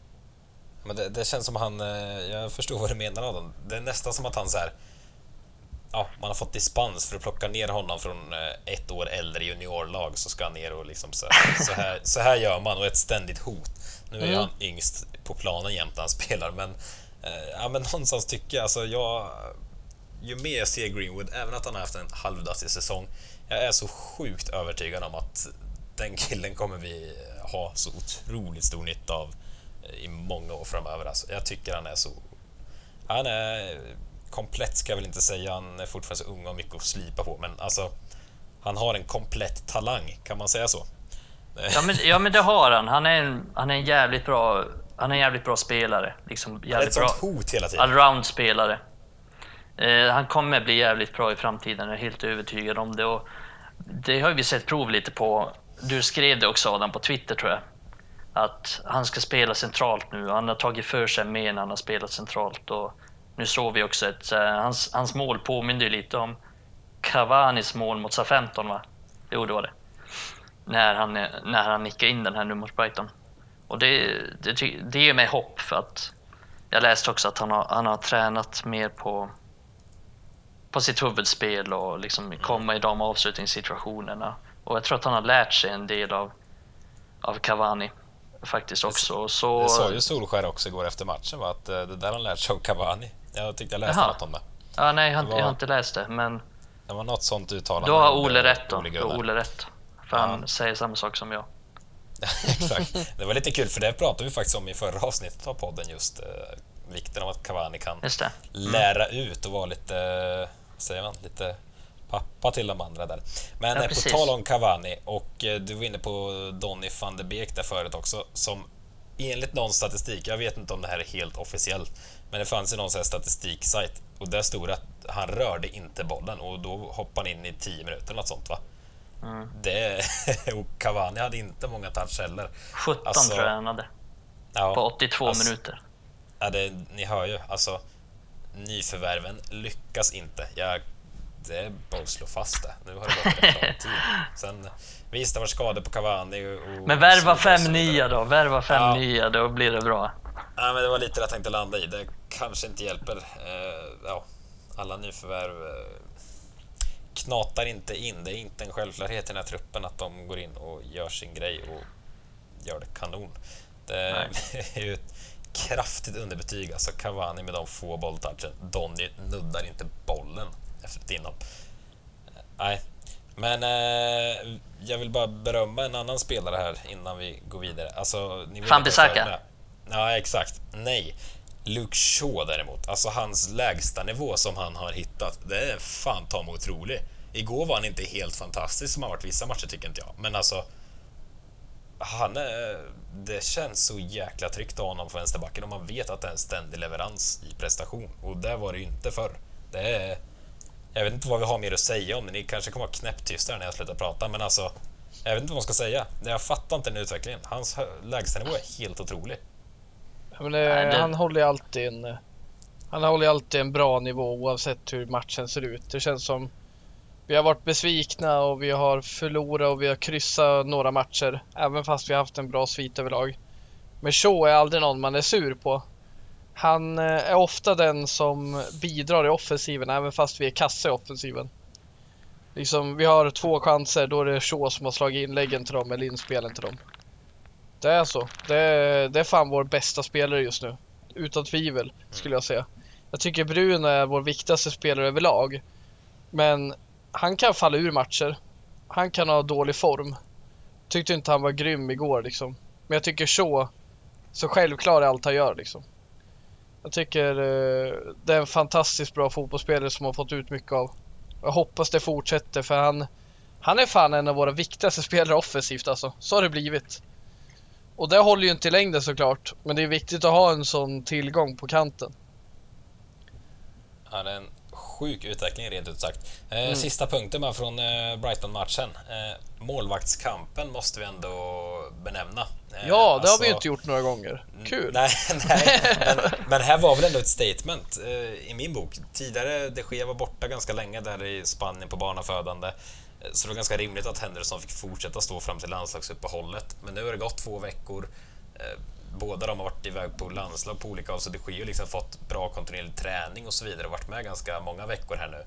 Men det, det känns som han, eh, jag förstår vad du menar Adam. Det är nästan som att han så här, ja, man har fått dispens för att plocka ner honom från eh, ett år äldre juniorlag så ska han ner och liksom så, så, här, så här gör man och ett ständigt hot. Nu är Mm. han yngst på planen jämt han spelar men, eh, ja, men någonstans tycker jag, alltså jag, ju mer jag ser Greenwood, även att han har haft en halvdassig säsong, jag är så sjukt övertygad om att den killen kommer vi ha så otroligt stor nytta av i många år framöver. Alltså, jag tycker han är så... Han är komplett ska jag väl inte säga, han är fortfarande så ung och mycket att slipa på, men alltså han har en komplett talang, kan man säga så? Ja men, ja, men det har han. Han är en, han är en jävligt bra han är en jävligt bra spelare. Liksom, Han är ett jävligt bra sånt hot hela tiden. allround-spelare. Eh, han kommer bli jävligt bra i framtiden, jag är helt övertygad om det. Och det har vi sett prov lite på. Du skrev det också Adam på Twitter tror jag. Att han ska spela centralt nu. Han har tagit för sig mer när han har spelat centralt. Och nu såg vi också att eh, hans, hans mål påminner lite om Cavanis mål mot SA-15 va? Jo, det var det. När han, när han nickade in den här nu mot Brighton. Och det, det, det ger mig hopp för att jag läste också att han har, han har tränat mer på, på sitt huvudspel och liksom komma i de avslutningssituationerna. Och jag tror att han har lärt sig en del av, av Cavani faktiskt också. Så, Det sa ju Solskär också igår efter matchen, va? att eh, det där han lärt sig av Cavani. Jag tyckte jag läste Jaha. något om det. ja, nej, jag har, det inte- var- jag har inte läst det, men Det var något sånt uttalande. då har Ole eh, rätt då. Ole. Ole rätt. För Ja. han säger samma sak som jag. Exakt. Det var lite kul, för det pratade vi faktiskt om i förra avsnittet av podden, just eh, vikten av att Cavani kan det. lära ut och vara lite, säger man, lite pappa till de andra där. Men Ja, eh, på tal om Cavani, och eh, du var inne på Donny van de Beek där förut också, som enligt någon statistik, jag vet inte om det här är helt officiellt, men det fanns ju någon statistiksajt och där stod det att han rörde inte bollen och då hoppade han in i 10 minuter eller något sånt va? Mm. Det, och Cavani hade inte många touch heller. 17 Alltså, tror jag han hade. Ja, På 82 alltså, minuter. Ja, det, ni hör ju, alltså nyförvärven lyckas inte. Jag, det är bara att slå fast det. Nu har det gått rätt lång tid. Sen, visst, det var skador på Cavani och... och Men värva fem nya då. Värva fem Ja. nya, då blir det bra. Ja, men det var lite det jag tänkte landa i. Det kanske inte hjälper. Eh, ja, alla nyförvärv eh, knatar inte in. Det är inte en självklarhet i den här truppen att de går in och gör sin grej och gör det kanon. Det Nej. är ju ett kraftigt underbetyg. Alltså Cavani med de få bolltouchen. Donny nuddar inte bollen efter ett inhopp. Eh, Nej, men eh, jag vill bara berömma en annan spelare här innan vi går vidare. Alltså, ni var inne Ja, exakt. Nej. Luke Shaw däremot, alltså hans lägsta nivå som han har hittat, det är fan ta mig otrolig. Igår var han inte helt fantastisk som han varit vissa matcher tycker inte jag, men alltså han är, det känns så jäkla tryggt av honom på vänsterbacken och man vet att det är en ständig leverans i prestation och det var det ju inte förr. Det är, jag vet inte vad vi har mer att säga om det, ni kanske kommer att vara knäpptysta när jag slutar prata, men alltså jag vet inte vad man ska säga. Jag fattar inte den utvecklingen. Hans lägstanivå är helt otrolig. Men, eh, Nej, det- Han håller ju alltid en... eh, Han håller alltid en bra nivå oavsett hur matchen ser ut. Det känns som vi har varit besvikna och vi har förlorat och vi har kryssat några matcher. Även fast vi har haft en bra svit överlag. Men Shaw är aldrig någon man är sur på. Han eh, är ofta den som bidrar i offensiven även fast vi är kassa i offensiven. Liksom, vi har två chanser, då är det Shaw som har slagit inläggen till dem eller inspelen till dem. Det är så. Det är, det är fan vår bästa spelare just nu. Utan tvivel, skulle jag säga. Jag tycker Bruno är vår viktigaste spelare överlag. Men han kan falla ur matcher. Han kan ha dålig form. Tyckte inte han var grym igår liksom. Men jag tycker så, så självklar är allt han gör liksom. Jag tycker eh, det är en fantastiskt bra fotbollsspelare som har fått ut mycket av. Jag hoppas det fortsätter för han, han är fan en av våra viktigaste spelare offensivt alltså. Så har det blivit. Och det håller ju inte i längden såklart. Men det är viktigt att ha en sån tillgång på kanten. Ja, det är en sjuk utveckling rent ut sagt. Eh, Mm. Sista punkten bara från eh, Brighton-matchen. Eh, målvaktskampen måste vi ändå benämna. Eh, Ja, det har vi ju alltså- inte gjort några gånger. Kul! Nej, nej men, men här var väl ändå ett statement eh, i min bok. Tidigare, de Gea var borta ganska länge där i Spanien på barnafödande. Så det var ganska rimligt att Henderson fick fortsätta stå fram till landslagsuppehållet. Men nu har det gått två veckor. Eh, Båda de har varit iväg på landslag på olika håll, så de har liksom fått bra kontinuerlig träning och så vidare och varit med ganska många veckor här nu.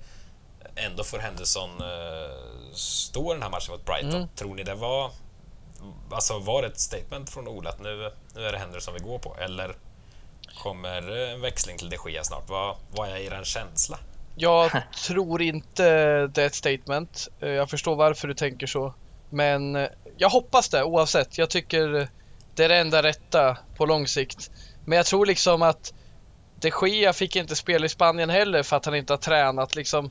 Ändå får Henderson eh, stå den här matchen mot Brighton. Mm. Tror ni det var Alltså var det ett statement från Ola att nu, nu är det Henderson vi går på? Eller kommer det en växling till de Gea snart? Vad, vad är er känsla? Jag tror inte det är ett statement. Eh, Jag förstår varför du tänker så. Men eh, jag hoppas det oavsett. Jag tycker det är det enda rätta på lång sikt. Men jag tror liksom att de Gea fick inte spela i Spanien heller för att han inte har tränat liksom.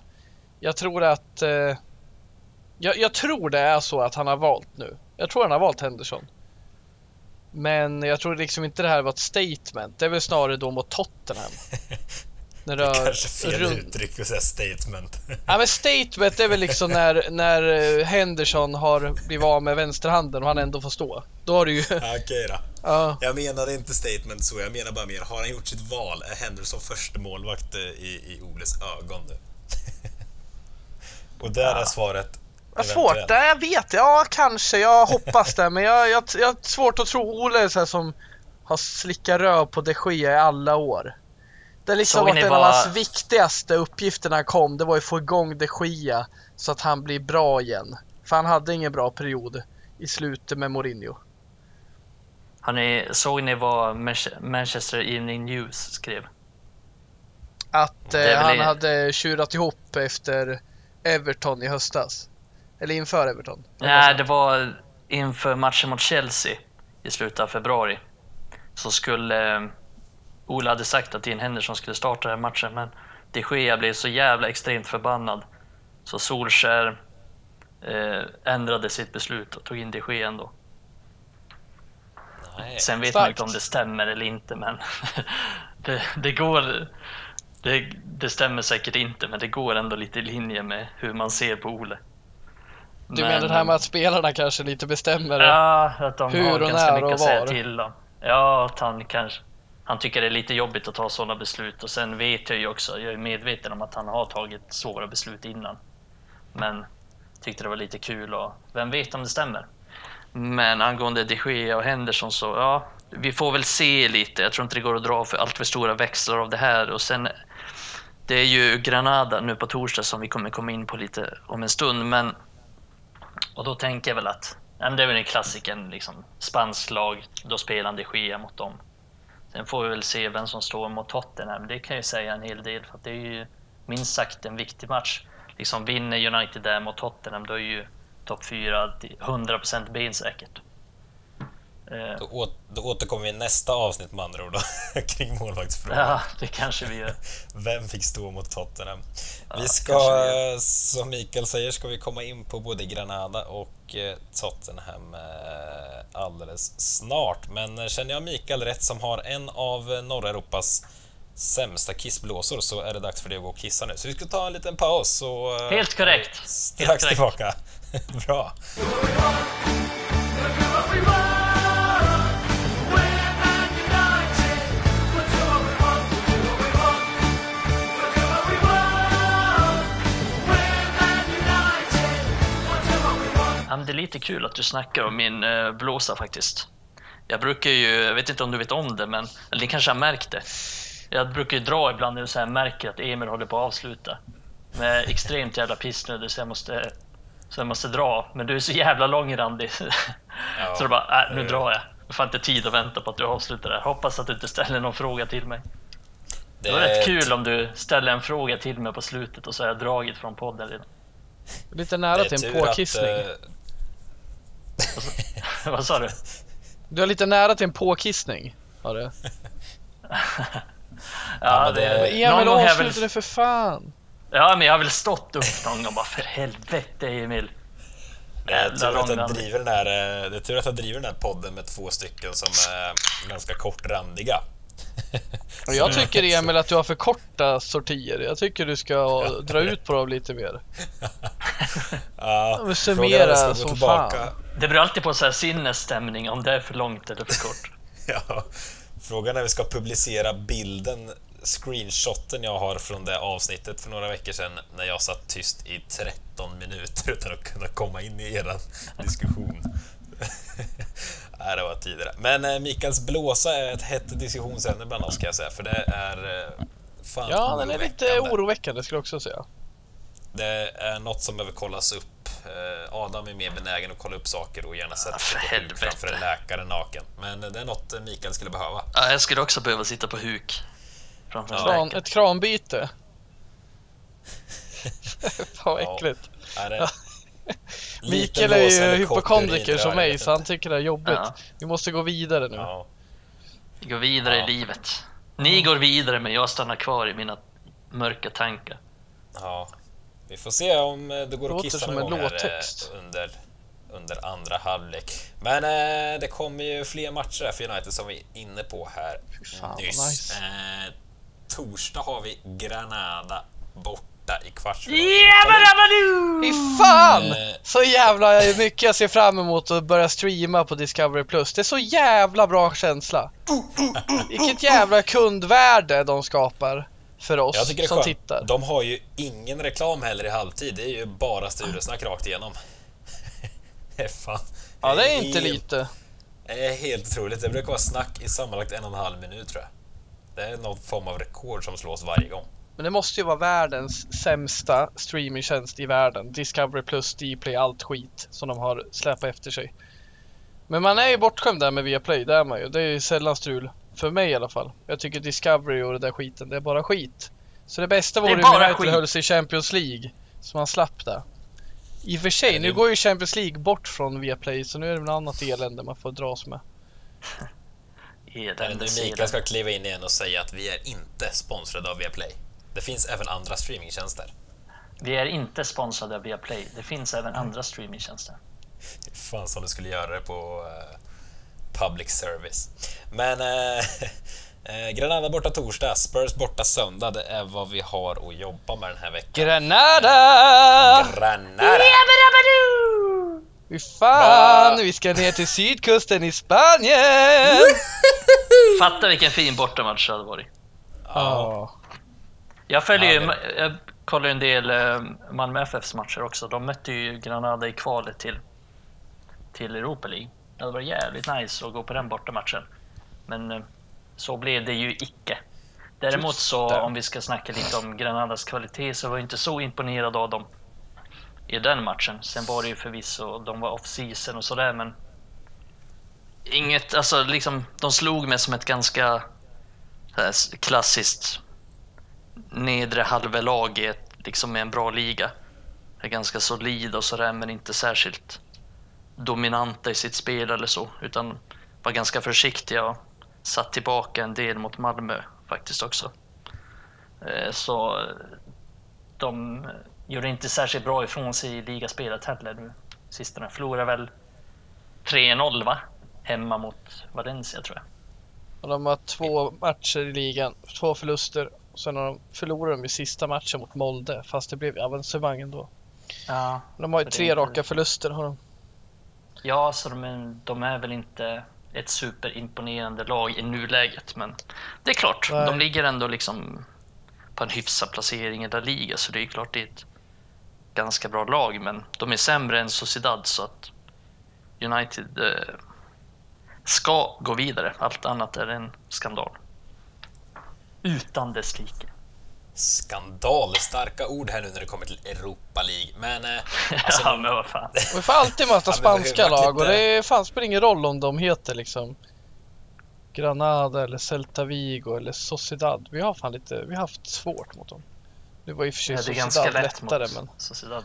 Jag tror att... Eh, jag, jag tror det är så att han har valt nu. Jag tror han har valt Henderson. Men jag tror liksom inte det här var ett statement. Det är väl snarare då mot Tottenham. När är har kanske fel runt- uttryck att säga statement. Ja men statement är väl liksom när, när eh, Henderson har blivit av med vänsterhanden och han ändå får stå. Då har du ju... Okej då. Ja, Jag menade inte statement så, jag menar bara mer, har han gjort sitt val? Är Henderson första målvakt eh, i, i Oles ögon nu? Och där är svaret vad svårt. Nej, jag vet. Ja, kanske. Jag hoppas det. Men jag, jag, jag har svårt att tro Ole så här som har slickat röv på de Gea i alla år. Det liksom Såg varit en av hans viktigaste uppgifter när han kom. Det var att få igång de Gea så att han blir bra igen. För han hade ingen bra period i slutet med Mourinho. Har ni, såg ni vad Manche- Manchester Evening News skrev? Att eh, han hade tjurat ihop efter Everton i höstas. Eller inför Everton. Nej, det var inför matchen mot Chelsea i slutet av februari. Så skulle... Ola hade sagt att Dean Henderson skulle starta den här matchen, men de Gea blev så jävla extremt förbannad. Så Solskär eh, ändrade sitt beslut och tog in de Gea ändå. Nej. Sen vet Starkt. man inte om det stämmer eller inte, men det, det går... Det, det stämmer säkert inte, men det går ändå lite i linje med hur man ser på Ole. Du menar det här med att spelarna kanske lite bestämmer? Ja, att de Hur har och ganska när mycket och att säga var. till om. Ja, att han kanske... Han tycker det är lite jobbigt att ta sådana beslut och sen vet jag ju också, jag är medveten om att han har tagit svåra beslut innan. Men tyckte det var lite kul och vem vet om det stämmer. Men angående de Gea och Henderson så, ja, vi får väl se lite. Jag tror inte det går att dra för allt för stora växlar av det här. Och sen, det är ju Granada nu på torsdag som vi kommer komma in på lite om en stund. Men, och då tänker jag väl att det är väl en klassiken, liksom, spanskt lag, då spelar de Gea mot dem. Sen får vi väl se vem som står mot Tottenham. Det kan ju säga en hel del, för att det är ju minst sagt en viktig match. Liksom vinner United där mot Tottenham, då är ju topp 4 100% bensäkert. Eh. Då, då återkommer vi i nästa avsnitt med andra ord då, kring målvaktsfrågan. Ja, det kanske vi gör. Vem fick stå mot Tottenham? Ja, vi ska, vi som Mikael säger, ska vi komma in på både Granada och eh, Tottenham eh, alldeles snart. Men känner jag Mikael rätt som har en av norra Europas sämsta kissblåsor så är det dags för dig att gå och kissa nu. Så vi ska ta en liten paus och... Helt korrekt. Strax Helt korrekt. tillbaka. Bra. Men det är lite kul att du snackar om min eh, blåsa faktiskt. Jag brukar ju, jag vet inte om du vet om det, men eller ni kanske har märkt det. Jag brukar ju dra ibland när jag märker att Emil håller på att avsluta. Med extremt jävla pissnödig så jag måste, så jag måste dra. Men du är så jävla långrandig. Ja, så då bara, äh, nu det- drar jag. Jag får inte tid att vänta på att du avslutar det här. Hoppas att du inte ställer någon fråga till mig. Det var rätt kul om du ställer en fråga till mig på slutet och så har jag dragit från podden redan. Lite nära till en tur att, påkissning. eh, Vad sa du? Du är lite nära till en påkissning. Har du? Ja, det- Emil avsluta det för fan. Ja, men jag har väl stått upp någon gång bara för helvete Emil. Det är tur att jag långrandig. driver den här, eh, det är tur att jag driver den här podden med två stycken som är ganska kortrandiga. Och jag tycker Emil att du har för korta sortier. Jag tycker du ska dra ut på dem lite mer. Ja, summera som tillbaka. fan. Det beror alltid på så här sinnesstämning om det är för långt eller för kort. Ja, frågan är om vi ska publicera bilden, screenshoten jag har från det avsnittet för några veckor sedan när jag satt tyst i 13 minuter utan att kunna komma in i eran diskussion. Nej, det var tidigare. Men eh, Mikaels blåsa är ett hett diskussionsämne bland oss kan jag säga, för det är eh, fan Ja, den är lite oroväckande. oroväckande skulle jag också säga. Det är något som behöver kollas upp. Eh, Adam är mer benägen att kolla upp saker och gärna sätta Ja, sig för på huk framför en läkare naken. Men det är något Mikael skulle behöva. Ja, jag skulle också behöva sitta på huk. Framför en Kran, ett kranbyte. Fan vad Ja. äckligt. Är det Mikael är ju hypokondriker som Jag mig så han tycker det är jobbigt. Ja. Vi måste gå vidare nu. Ja, Vi går vidare Ja. i livet. Ni går vidare men jag stannar kvar i mina mörka tankar. ja. Vi får se om eh, det går att kissa som någon en gång här under, under andra halvlek. Men eh, det kommer ju fler matcher här för United som vi är inne på här fan, nyss. nice. Eh, torsdag har vi Granada borta i kvartsfinalen. Fy fan! Eh. Så jävla mycket jag ser fram emot att börja streama på Discovery Plus. Det är så jävla bra känsla. Vilket jävla kundvärde de skapar för oss som skönt. tittar. De har ju ingen reklam heller i halvtid. Det är ju bara studiosnack rakt igenom. det fan... Ja, det är inte helt- lite. Det är helt otroligt. Det brukar vara snack i sammanlagt en och en halv minut tror jag. Det är någon form av rekord som slås varje gång. Men det måste ju vara världens sämsta streamingtjänst i världen. Discovery Plus, Dplay, allt skit som de har släpat efter sig. Men man är ju bortskämd där med Viaplay, det är man ju. Det är ju sällan strul. För mig i alla fall. Jag tycker Discovery och det där skiten, det är bara skit. Så det bästa vore ju om United skit. höll sig i Champions League. Så man slapp det. I och för sig, nu går ju Champions League bort från Viaplay så nu är det något annat elände man får dras med. Eländes Mikael ska kliva in igen och säga att vi är inte sponsrade av Viaplay. Det finns även andra streamingtjänster. Vi är inte sponsrade av Viaplay. Det finns även andra streamingtjänster. Fan som du skulle göra det på eh, public service. Men eh, eh, Granada borta torsdag, Spurs borta söndag. Det är vad vi har att jobba med den här veckan. Granada! Granada! Fy fan, Va? vi ska ner till sydkusten i Spanien! Fatta vilken fin bortamatch det hade varit. Ja. Jag följer ju, Ja, jag kollar ju en del eh, Malmö FFs matcher också. De mötte ju Granada i kvalet till, till Europa League. Det hade varit jävligt nice att gå på den bortamatchen. Men eh, så blev det ju icke. Däremot så, om vi ska snacka lite om Granadas kvalitet, så var jag inte så imponerad av dem i den matchen. Sen var det ju förvisso, de var off-season och sådär, men inget, alltså liksom, de slog mig som ett ganska här, klassiskt nedre halvelag i ett, liksom med en bra liga. Är ganska solid och sådär, men inte särskilt dominanta i sitt spel eller så, utan var ganska försiktiga och satt tillbaka en del mot Malmö faktiskt också. Eh, Så eh, de gjorde inte särskilt bra ifrån sig i ligaspelet heller nu sistone. Förlorade väl 3-0 va? Hemma mot Valencia tror jag. Och de har två matcher i ligan, två förluster. Sen har de förlorat de i sista matchen mot Molde, fast det blev avancemang ändå. Ja, De har ju tre inte- raka förluster har de. Ja så de är, de är väl inte ett superimponerande lag i nuläget, men det är klart, Nej. de ligger ändå liksom på en hyfsad placering i La Liga, så det är klart det är ett ganska bra lag, men de är sämre än Sociedad, så att United eh, ska gå vidare. Allt annat är en skandal. Utan dess like. Skandalstarka ord här nu när det kommer till Europa League. Men... Eh, alltså, ja, men vad fan. Vi får alltid möta spanska lag och det fan spelar ingen roll om de heter liksom Granada eller Celta Vigo eller Sociedad. Vi har fan lite, vi har haft svårt mot dem. Det var i och för sig Ja, det är Sociedad ganska lätt lättare mot men Sociedad.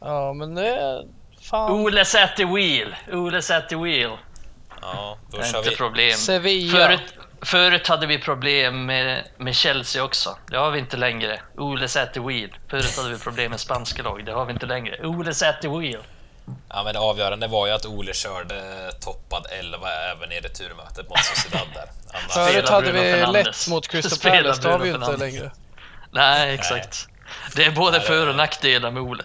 ja men det är fan Oles at the wheel! Oles at the wheel! ja, då Det är kör inte vi. problem. Sevilla. Förut, förut hade vi problem med, med Chelsea också. Det har vi inte längre. Oles at the wheel. Förut hade vi problem med spanska lag. Det har vi inte längre. Oles at the wheel. Ja, men det avgörande var ju att Ole körde toppad 11 även i returmötet mot Sociedad där. Annars, Förut hade vi Fernandes. lätt mot Crystal Palace, det har vi ju inte längre. Nej, exakt. Det är både Nej, för och nackdelar med Ole.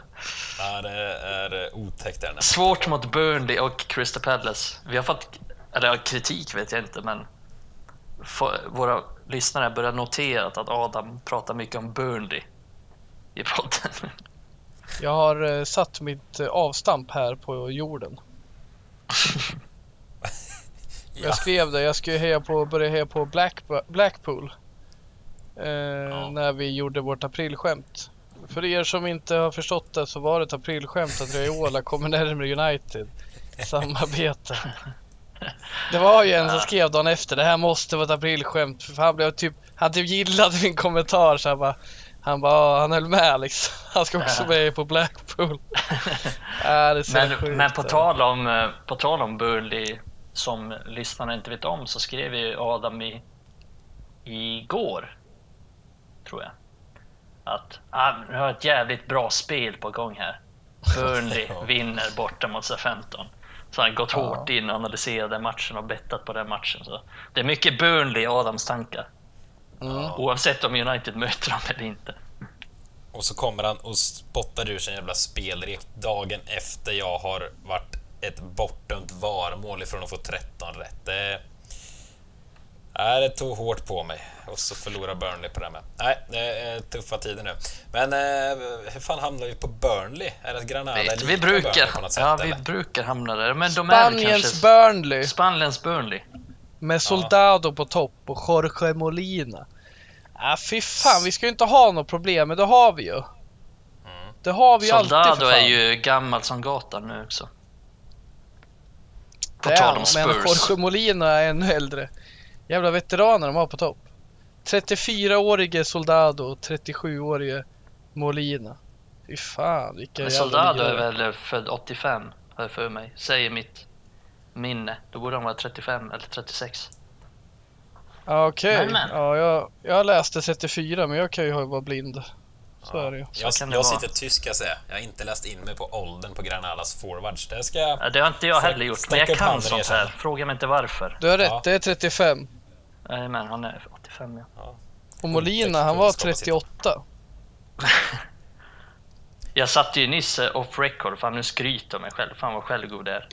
ja, det är otäckt där. Svårt mot Burnley och Crystal Palace. Vi har fått, eller kritik vet jag inte, men våra lyssnare börjar notera att Adam pratar mycket om Burnley i podden. Jag har eh, satt mitt eh, avstamp här på jorden. Ja. Jag skrev det, jag skulle heja på, börja heja på Black, Blackpool. Eh, När vi gjorde vårt aprilskämt. För er som inte har förstått det så var det ett aprilskämt att Raiola kommer närmare United. Samarbete. Det var ju en som skrev dagen efter, det här måste vara ett aprilskämt. För han blev typ, han typ gillade min kommentar så han bara, han bara, han höll med liksom. Han ska också med på Blackpool. Ja, Men, sjukt, men på, tal om, eh, på tal om Burnley, som lyssnarna inte vet om, så skrev ju Adam i, igår, tror jag, att ah, vi har ett jävligt bra spel på gång här. Burnley vinner borta mot SA-15. Så han har gått Ja. hårt in och analyserat den matchen och bettat på den matchen. Så det är mycket Burnley i Adams tankar. Mm. Oavsett om United möter dem eller inte. Och så kommer han och spottar ur sig en jävla spelrek dagen efter jag har varit ett bortdömt varmål ifrån att få 13 rätt. Det, nej, det tog hårt på mig. Och så förlorar Burnley på det med. Nej, det är tuffa tider nu. Men eh, hur fan hamnar vi på Burnley? Är det Granada är Vi, vi brukar, på något sätt? ja, vi eller? brukar hamna där. Men de är Spaniens kanske... Burnley. Spaniens Burnley. Med Soldado på topp och Jorge Molina. Ah, fy fan, vi ska ju inte ha något problem, men det har vi ju. Det har vi ju alltid Soldado är ju gammal som gatan nu också. På Det är tal om Men Spurs. Jorge Molina är ännu äldre. Jävla veteraner de har på topp. 34-årige Soldado och 37-årige Molina. Fy fan vilka Men jävla Soldado är väl född 85, har jag för mig. Säger mitt minne. Då borde han vara 35 eller 36. Ja okej. Men. Ja, jag, jag läste 34 men jag kan ju ha- vara blind. Så är det ju. Jag, jag vara. sitter tyst ska jag säga. Jag har inte läst in mig på åldern på Granadas forwards. Det ska Ja, det har inte jag heller gjort, men jag kan sånt här. Fråga mig inte varför. Du har rätt, Ja. det är 35. Nej, men han är 85 ja. Och Molina han var kunskap att sitta. 38. Jag satte ju nyss off record, fan nu skryter jag mig själv. Fan vad självgod det är.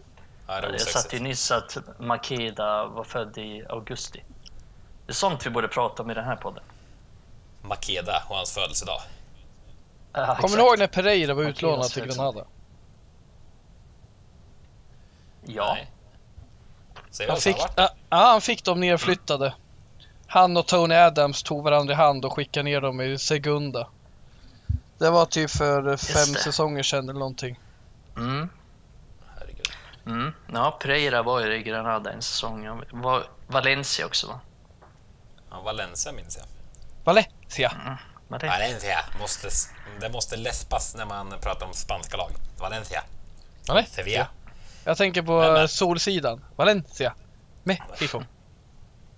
Ja, det Jag satte ju nyss att Makeda var född i augusti. Det är sånt vi borde prata om i den här podden. Makeda och hans födelsedag. Ja, Kommer exakt. ni ihåg när Pereira var Makedas utlånad till. Granada? Ja. Han fick, ja, ja, han fick dem nerflyttade. Han och Tony Adams tog varandra i hand och skickade ner dem i Segunda. Det var typ för fem säsonger sedan eller någonting. Mm. Herregud. Mm. Ja, Pereira var ju i Granada en säsong. Var Valencia också va? Ja, Valencia minns jag. Valencia. Var det? Valencia. Måste, det måste läspas när man pratar om spanska lag. Valencia. Valencia. Sevilla. Jag tänker på Men, men. Solsidan. Valencia. Mexico.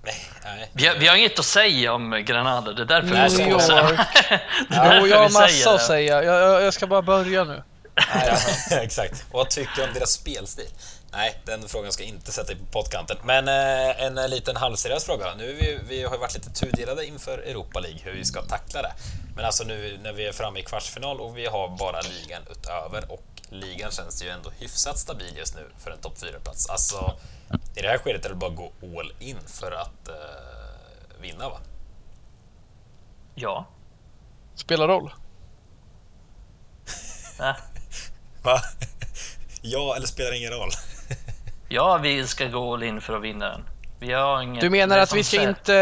Nej, nej. Vi har, vi har inget att säga om Granada, det är därför Nej, vi måste är det. Är därför Jo, jag har massa att säga. Jag, jag, jag ska bara börja nu. Exakt. Och vad tycker du om deras spelstil? Nej, den frågan ska inte sätta dig på pottkanten. Men eh, en eh, liten halvseriös fråga. Nu är vi, vi har ju varit lite tudelade inför Europa League, hur vi ska tackla det. Men alltså nu när vi är framme i kvartsfinal och vi har bara ligan utöver och ligan känns ju ändå hyfsat stabil just nu för en topp 4-plats. Alltså, i det här skedet är det bara att gå all in för att eh, vinna va? Ja. Spelar roll. Ja. Va? ja, eller spelar ingen roll? ja, vi ska gå all in för att vinna den. Vi har inget... Du menar det att vi ska säger- inte,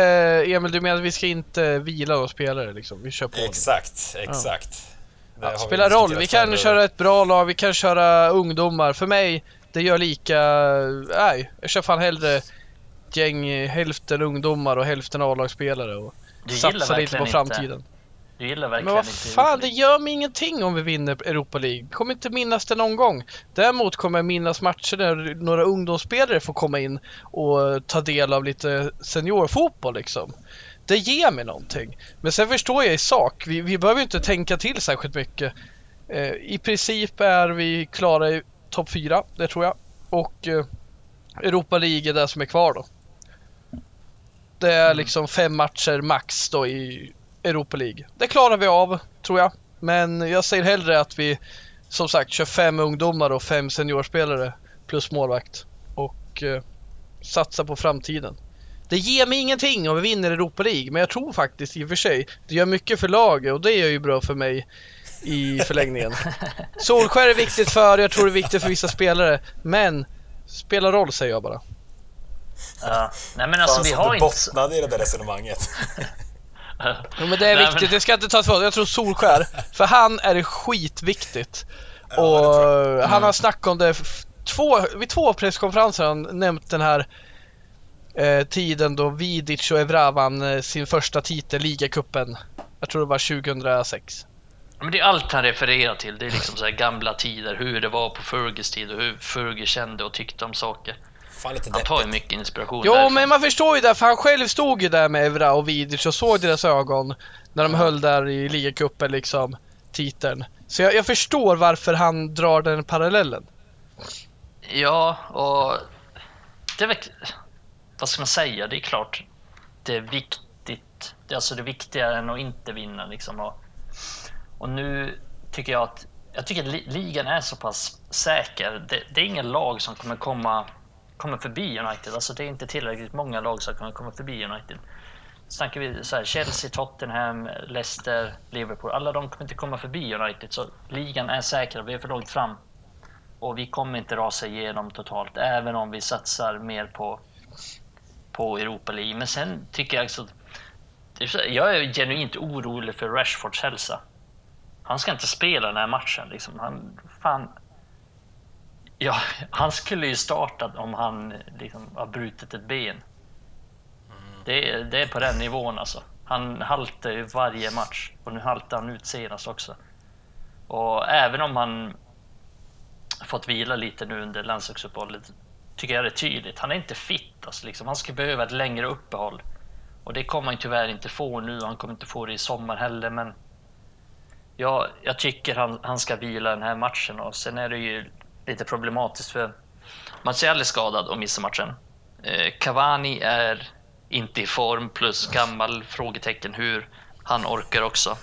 Emil, du menar att vi ska inte vila och spelare liksom? Vi kör på. nu. Exakt, exakt. Det har Ja, vi spelar roll. Vi kan köra ett bra lag, vi kan köra ungdomar. För mig, det gör lika... Nej, jag kör fan hellre gäng, hälften ungdomar och hälften A-lagsspelare och Du gillar satsa lite på verkligen inte- framtiden. Du gillar verkligen Men vad inte fan, Europa det gör mig ingenting om vi vinner Europa League. Kommer inte minnas det någon gång. Däremot kommer jag minnas matcher där några ungdomsspelare får komma in och ta del av lite seniorfotboll liksom. Det ger mig någonting. Men sen förstår jag i sak, vi, vi behöver ju inte tänka till särskilt mycket. Eh, I princip är vi klara i topp 4, det tror jag. Och eh, Europa League är det som är kvar då. Det är liksom fem matcher max då i Europa League. Det klarar vi av, tror jag. Men jag säger hellre att vi som sagt kör fem ungdomar och fem seniorspelare plus målvakt. Och eh, satsa på framtiden. Det ger mig ingenting om vi vinner Europa League, men jag tror faktiskt i och för sig det gör mycket för laget och det är ju bra för mig i förlängningen. Solskär är viktigt för, jag tror det är viktigt för vissa spelare, men spelar roll säger jag bara. Ja. Nej men alltså vi har du inte... bottnade i det där resonemanget. Ja, men det är Nej, viktigt, men- det ska inte tas för Jag tror Solskär, för han är det skitviktigt. Ja, det och tror han har snackat om det två, vid två presskonferenser har han nämnt den här eh, tiden då Vidic och Evra vann eh, sin första titel, ligacupen. Jag tror det var 2006. Men det är allt han refererar till. Det är liksom så här gamla tider, hur det var på Fergus tid och hur Fergie kände och tyckte om saker. Fan lite Han tar ju mycket inspiration Jo, därifrån. men man förstår ju det, för han själv stod ju där med Evra och Vidic och såg deras ögon när de höll där i ligacupen liksom, titeln. Så jag, jag förstår varför han drar den parallellen. Ja, och det vad ska man säga, det är klart det är viktigt. Det är alltså det viktigare än att inte vinna liksom. Och, och nu tycker jag att jag tycker att ligan är så pass säker. Det, det är ingen lag som kommer komma kommer förbi United. Alltså det är inte tillräckligt många lag som kommer komma förbi United. Snackar vi så här, Chelsea, Tottenham, Leicester, Liverpool. Alla de kommer inte komma förbi United. Så ligan är säker. Vi är för långt fram. Och vi kommer inte rasa igenom totalt, även om vi satsar mer på, på Europa League. Men sen tycker jag också... det Jag är genuint orolig för Rashfords hälsa. Han ska inte spela den här matchen. Liksom. Han, fan, ja, han skulle ju startat om han liksom, har brutit ett ben. Det, är- det är på den nivån alltså. Han haltar ju varje match och nu haltar han ut senast också. Och även om han fått vila lite nu under landslagsuppehållet tycker jag det är tydligt. Han är inte fit. Alltså, liksom. Han ska behöva ett längre uppehåll. Och det kommer han tyvärr inte få nu. Han kommer inte få det i sommar heller. Men jag, jag tycker han, han ska vila den här matchen. Och sen är det ju lite problematiskt för Martial är skadad och missar matchen. Eh, Cavani är inte i form plus gammal frågetecken hur han orkar också.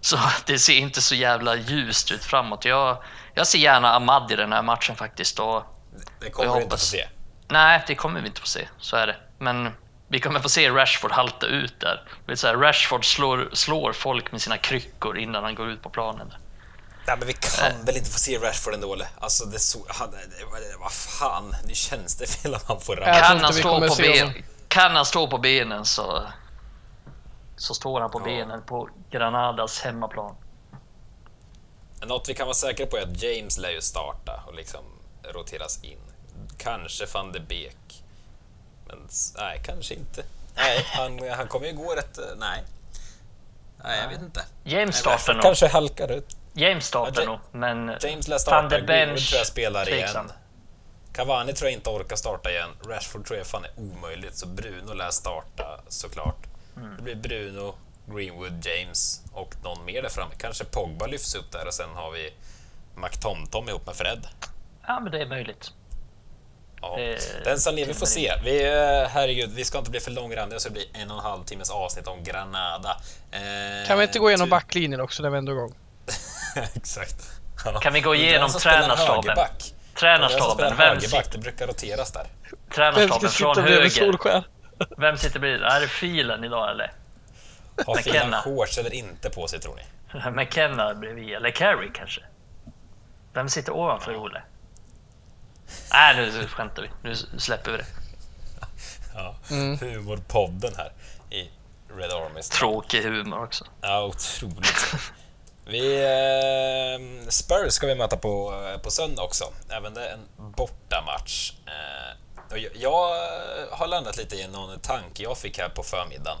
Så det ser inte så jävla ljust ut framåt. Jag, jag ser gärna Ahmad i den här matchen faktiskt. Och, det kommer vi inte få se. nej, det kommer vi inte få se. Så är det. Men vi kommer få se Rashford halta ut där. Det så här, Rashford slår, slår folk med sina kryckor innan han går ut på planen. Nej, men vi kan väl inte få se Rashford ändå eller? Alltså det så... Han, det, vad fan, det känns det fel att han får ramla. Kan han, stå på ben, kan han stå på benen så, så står han på Ja. benen på Granadas hemmaplan. Något vi kan vara säkra på är att James lär ju starta och liksom roteras in. Kanske van de Beek. Men nej, kanske inte. Nej, han, han kommer ju gå rätt... eh, Nej. Nej, jag vet inte. James startar nog. kanske halkar ut. James startar Ja, nog, men James lär van starta, de Greenwood Bench tror jag spelar tveksam. igen. Cavani tror jag inte orkar starta igen. Rashford tror jag fan är omöjligt, så Bruno lär starta såklart. Mm. Det blir Bruno, Greenwood, James och någon mer där framme. Kanske Pogba lyfts upp där och sen har vi McTomtom ihop med Fred. Ja, men det är möjligt. Ja. Det- Den som lever får se. Vi, eh, herregud, vi ska inte bli för långrandiga så det blir en och en halv timmes avsnitt om Granada. Eh, Kan vi inte gå igenom backlinjen också när vi ändå är igång? Exakt. Ja. Kan vi gå igenom tränarstaben? Tränarstaben, vem, högerback, sit, det brukar roteras där. Tränarstaben från höger. Vem sitter bredvid? Är det filen idag eller? Har. Filan shorts eller inte på sig tror ni? McKenna bredvid, eller Carey kanske? Vem sitter ovanför Ole? Nej, nu skämtar vi. Nu släpper vi det. Ja. Mm. Humorpodden här i Red Army. Tråkig humor också. Ja, otroligt. Vi, eh, Spurs ska vi möta på, på söndag också. Även det är en bortamatch. Eh, och jag, jag har landat lite i någon tanke jag fick här på förmiddagen.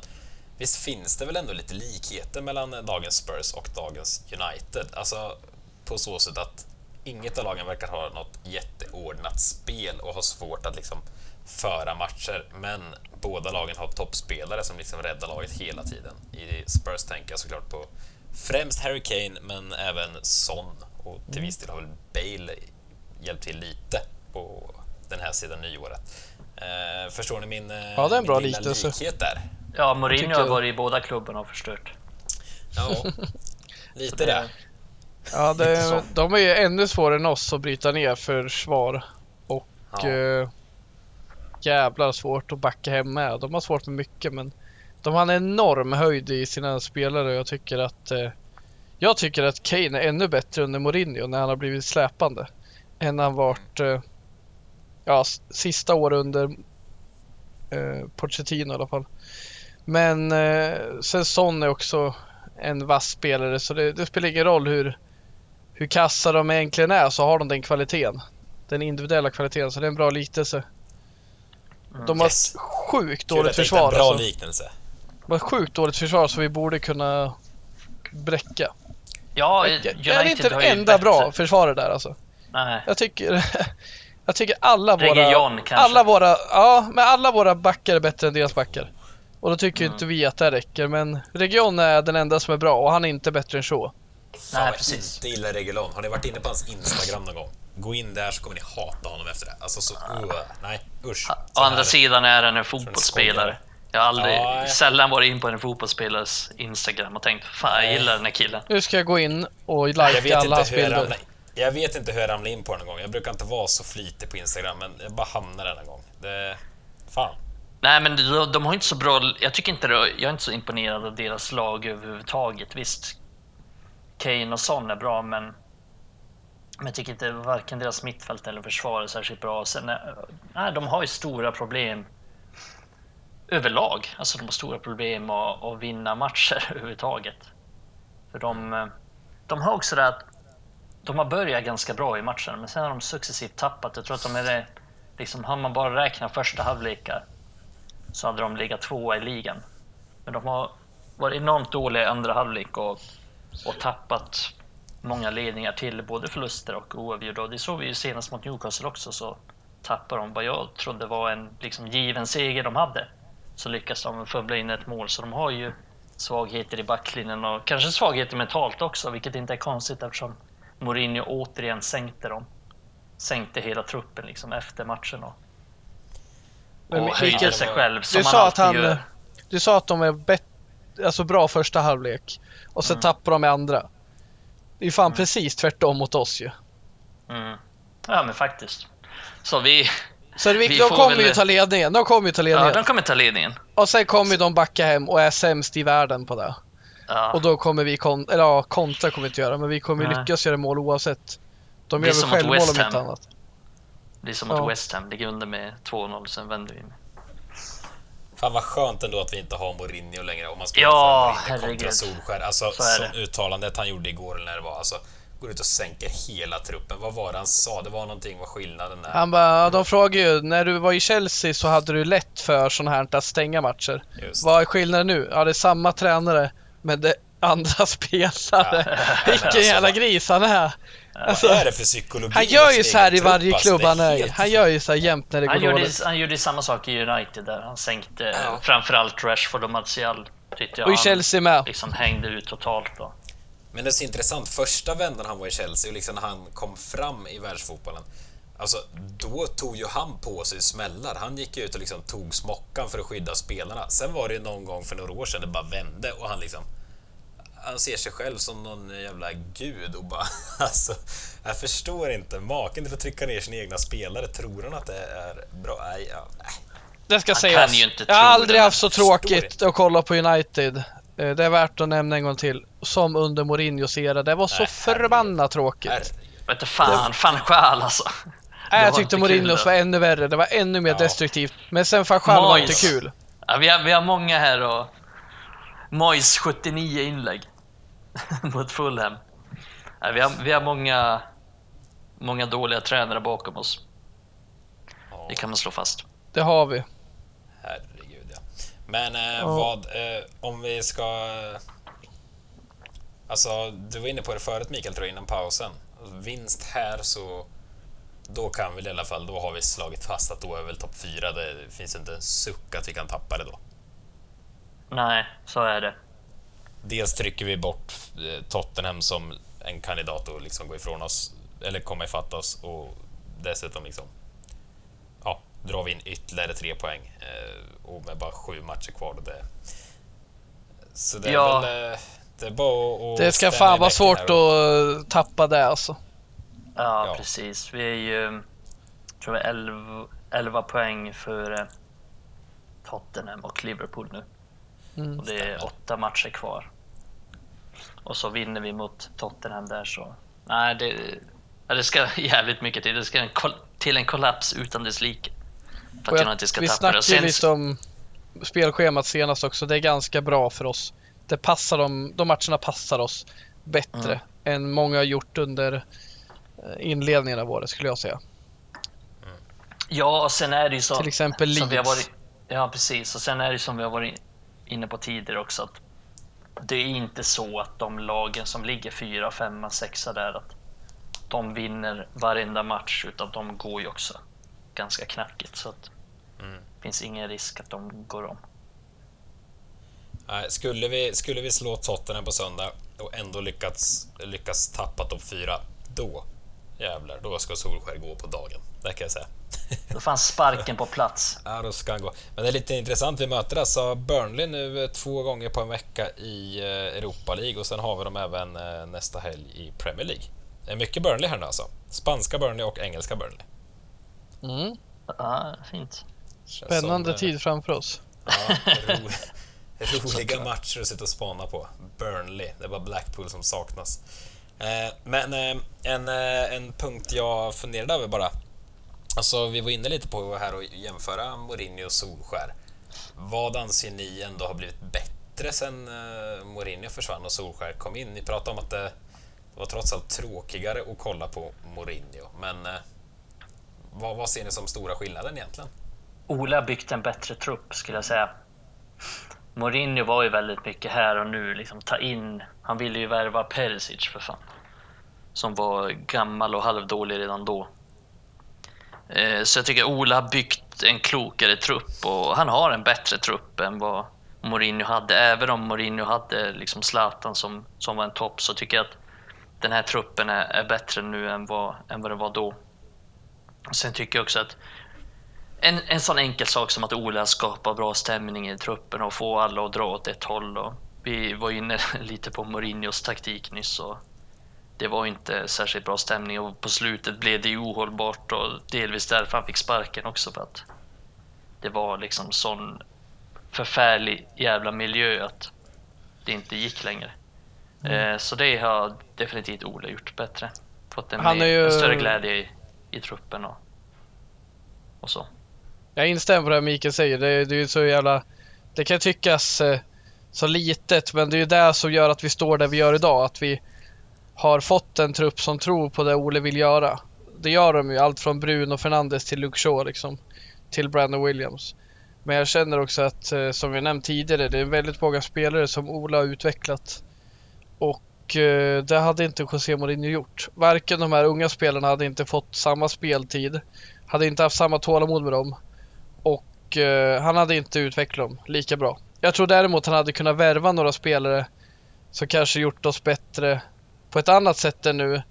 Visst finns det väl ändå lite likheter mellan dagens Spurs och dagens United? Alltså på så sätt att inget av lagen verkar ha något jätteordnat spel och har svårt att liksom föra matcher. Men båda lagen har toppspelare som liksom räddar laget hela tiden. I Spurs tänker jag såklart på främst Harry Kane, men även Son. Och till viss del har väl Bale hjälpt till lite på den här sidan nyåret. Eh, förstår ni min, eh, Ja, det är en bra min lilla liknelse. likhet där? Ja, Mourinho har varit i båda klubbarna och förstört. Ja, lite det. Ja, det, de är ju ännu svårare än oss att bryta ner försvar. Och Ja. eh, jävlar svårt att backa hem med. De har svårt med mycket men de har en enorm höjd i sina spelare och jag tycker att eh, jag tycker att Kane är ännu bättre under Mourinho när han har blivit släpande. Än han varit eh, ja, sista år under eh, Pochettino i alla fall. Men eh, sen Son är också en vass spelare så det, det spelar ingen roll hur, hur kassa de egentligen är så har de den kvaliteten. Den individuella kvaliteten så det är en bra liknelse. De har Yes. sjukt Kul dåligt försvar. en bra Alltså. liknelse. De har sjukt dåligt försvar så vi borde kunna bräcka. Ja, United jag är inte det enda bättre- bra försvaret där alltså. Nej. Jag tycker, jag tycker alla våra, Region kanske. alla våra, ja men alla våra backar är bättre än deras backar. Och då tycker Mm. inte vi att det räcker men Region är den enda som är bra och han är inte bättre än så. Fan, Nej, precis. inte gillar Regulon. Har ni varit inne på hans Instagram någon gång? Gå in där så kommer ni hata honom efter det. Alltså så... Uh, nej, usch. Å andra här. sidan är han en fotbollsspelare. Jag har aldrig, Ja, ja. sällan varit in på en fotbollsspelares Instagram och tänkt fan jag gillar den här killen. Nu ska jag gå in och likea alla hans bilder. jag vet inte hur jag ramlade in på den en gång. Jag brukar inte vara så flitig på Instagram, men jag bara hamnar där en gång. Det... Fan. Nej men de, de har inte så bra, jag tycker inte det, jag är inte så imponerad av deras lag överhuvudtaget. Visst, Kane och Son är bra men men jag tycker inte varken deras mittfält eller försvar är särskilt bra. Sen, eh, nej, de har ju stora problem överlag. Alltså de har stora problem att, att vinna matcher överhuvudtaget. För de, eh, de har också det att de har börjat ganska bra i matchen men sen har de successivt tappat. Jag tror att de är det, liksom, har man bara räknat första halvlekar så hade de legat tvåa i ligan. Men de har varit enormt dåliga i andra halvlek och, och tappat många ledningar till både förluster och oavgjorda. Och det såg vi ju senast mot Newcastle också så tappade de vad jag trodde var en liksom, given seger de hade. Så lyckas de fubbla in ett mål. Så de har ju svagheter i backlinjen och kanske svagheter mentalt också, vilket inte är konstigt eftersom Mourinho återigen sänkte dem. Sänkte hela truppen liksom efter matchen och, och höjde sig själv som Du man sa att alltid han, gör. du sa att de är bet, alltså bra första halvlek och sen Mm. tappar de i andra. Det är fan precis tvärtom mot oss ju. Mm. Ja men faktiskt. Så vi, Så det, Vi de kommer väl- ju ta ledningen. De kommer ju ta ledningen. ja, de kommer ta ledningen. Och sen kommer de backa hem och är sämst i världen på det. Ja. Och då kommer vi kon eller ja, kontra kommer vi inte göra, men vi kommer Nej. lyckas göra mål oavsett. De gör väl självmål om inte annat. Det är som Ja. mot West Ham, ligger under med 2-0, sen vänder vi. Fan vad skönt ändå att vi inte har Mourinho längre om man ska Ja, Mourinho kontra. Solskär. Alltså som det. uttalandet han gjorde igår eller när det var. Alltså, går ut och sänker hela truppen. Vad var det han sa? Det var någonting, vad skillnaden är. Han bara, de frågar ju, när du var i Chelsea så hade du lätt för sån här att stänga matcher. Just. Vad är skillnaden nu? Ja, det är samma tränare, men det är andra spelare. Vilken alltså, jävla gris han är. Alltså, vad är det för psykologi? han gör ju så här i varje trupp, alltså? klubb han är helt- Han gör ju så här jämt när det går Han gjorde, dåligt. han gjorde samma sak i United där. Han sänkte Ja. framförallt Rashford och Martial. Jag Och i han Chelsea med. liksom hängde ut totalt då. Men det är så intressant, första vändan han var i Chelsea och liksom när han kom fram i världsfotbollen Alltså, då tog ju han på sig smällar. Han gick ut och liksom tog smockan för att skydda spelarna. Sen var det ju någon gång för några år sedan det bara vände och han liksom... Han ser sig själv som någon jävla gud och bara... Alltså, jag förstår inte. Maken till att trycka ner sina egna spelare. Tror han att det är bra? Nej, ja, nej. Det ska Han sägas. kan ju inte Jag har aldrig haft så tråkigt att kolla på United. Eh, Det är värt att nämna en gång till. Som under Mourinhos era. Det var så Nej, förbannat tråkigt. Herregud. Vet du fan, fan själ alltså. Nej, jag tyckte Mourinhos var ännu värre. Det var ännu mer Ja. destruktivt. Men sen Fanchal var inte kul. Ja, vi, har, vi har många här och... Moyes 79 inlägg mot Fulham. Vi, har, vi har många, många dåliga tränare bakom oss. Ja. Det kan man slå fast. Det har vi. Herregud, ja. Men eh, Ja. vad, eh, om vi ska... Alltså, du var inne på det förut Mikael, tror jag, innan pausen. Vinst här så... Då kan vi i alla fall, då har vi slagit fast att då är väl topp fyra. Det finns inte en suck att vi kan tappa det då. Nej, så är det. Dels trycker vi bort eh, Tottenham som en kandidat att liksom gå ifrån oss, eller komma ifatt oss och dessutom liksom ja, drar vi in ytterligare tre poäng eh, och med bara sju matcher kvar. Och det, så det är Ja. väl eh, det är bara att Det ska fan vara svårt här och- att tappa det alltså. Ja, Ja. precis. Vi är ju, tror jag, 11, 11 poäng för eh, Tottenham och Liverpool nu. Mm. Och det är åtta matcher kvar. Och så vinner vi mot Tottenham där så... Nej, det, det ska jävligt mycket till. Det ska en, kol- till en kollaps utan dess like. För att jag- United ska vi tappa det. Ju sen, lite om spelschemat senast också. Det är ganska bra för oss. Det passar dem, de matcherna passar oss bättre än många har gjort under eh, inledningen av året skulle jag säga. ja, och sen är det ju så... Till exempel som vi har Leeds. varit, Ja, precis. Och sen är det som vi har varit inne på tidigare också att det är inte så att de lagen som ligger fyra, femma, sexa där att de vinner varenda match utan de går ju också ganska knackigt så att Mm. det finns ingen risk att de går om. Nej, skulle, vi, skulle vi slå Tottenham på söndag och ändå lyckats, lyckas tappa topp fyra, då jävlar, då ska Solskär gå på dagen. Det kan jag säga. Då fanns sparken på plats. Ja, då ska han gå. Men det är lite intressant, vi möter alltså Burnley nu eh, två gånger på en vecka i eh, Europa League och sen har vi dem även eh, nästa helg i Premier League. Det är mycket Burnley här nu alltså. Spanska Burnley och engelska Burnley. Mm. Ja, fint. Spännande som, tid framför oss. Ja, ro, roliga matcher att sitta och spana på. Burnley, det är bara Blackpool som saknas. Men en, en punkt jag funderade över bara. Alltså, vi var inne lite på här att jämföra Mourinho och Solskär. Vad anser ni ändå har blivit bättre sen eh, Mourinho försvann och Solskär kom in? Ni pratade om att det var trots allt tråkigare att kolla på Mourinho, men eh, vad, vad ser ni som stora skillnaden egentligen? Ola har byggt en bättre trupp skulle jag säga. Mourinho var ju väldigt mycket här och nu, liksom ta in. Han ville ju värva Perisic för fan. Som var gammal och halvdålig redan då. Eh, så jag tycker Ola har byggt en klokare trupp och han har en bättre trupp än vad Mourinho hade. Även om Mourinho hade liksom Zlatan som, som var en topp så tycker jag att den här truppen är, är bättre nu än vad, än vad den var då. Sen tycker jag också att en, en sån enkel sak som att Ola skapar bra stämning i truppen och får alla att dra åt ett håll. Och vi var inne lite på Mourinhos taktik nyss och det var inte särskilt bra stämning och på slutet blev det ohållbart och delvis därför han fick sparken också för att det var liksom sån förfärlig jävla miljö att det inte gick längre. Eh, så det har definitivt Ole gjort bättre. Fått en, Han är ju- en större glädje i, i truppen och, och så. Jag instämmer på det Mikael säger. Det, det är ju så jävla... Det kan tyckas eh, så litet, men det är ju det som gör att vi står där vi gör idag. Att vi har fått en trupp som tror på det Ole vill göra. Det gör de ju, allt från Bruno Fernandes till Luke Shaw liksom. Till Brandon Williams. Men jag känner också att, eh, som vi nämnt tidigare, det är väldigt många spelare som Ola har utvecklat. Och eh, det hade inte José Mourinho gjort. Varken de här unga spelarna hade inte fått samma speltid. Hade inte haft samma tålamod med dem. Och eh, han hade inte utvecklat dem lika bra. Jag tror däremot han hade kunnat värva några spelare som kanske gjort oss bättre på ett annat sätt än nu.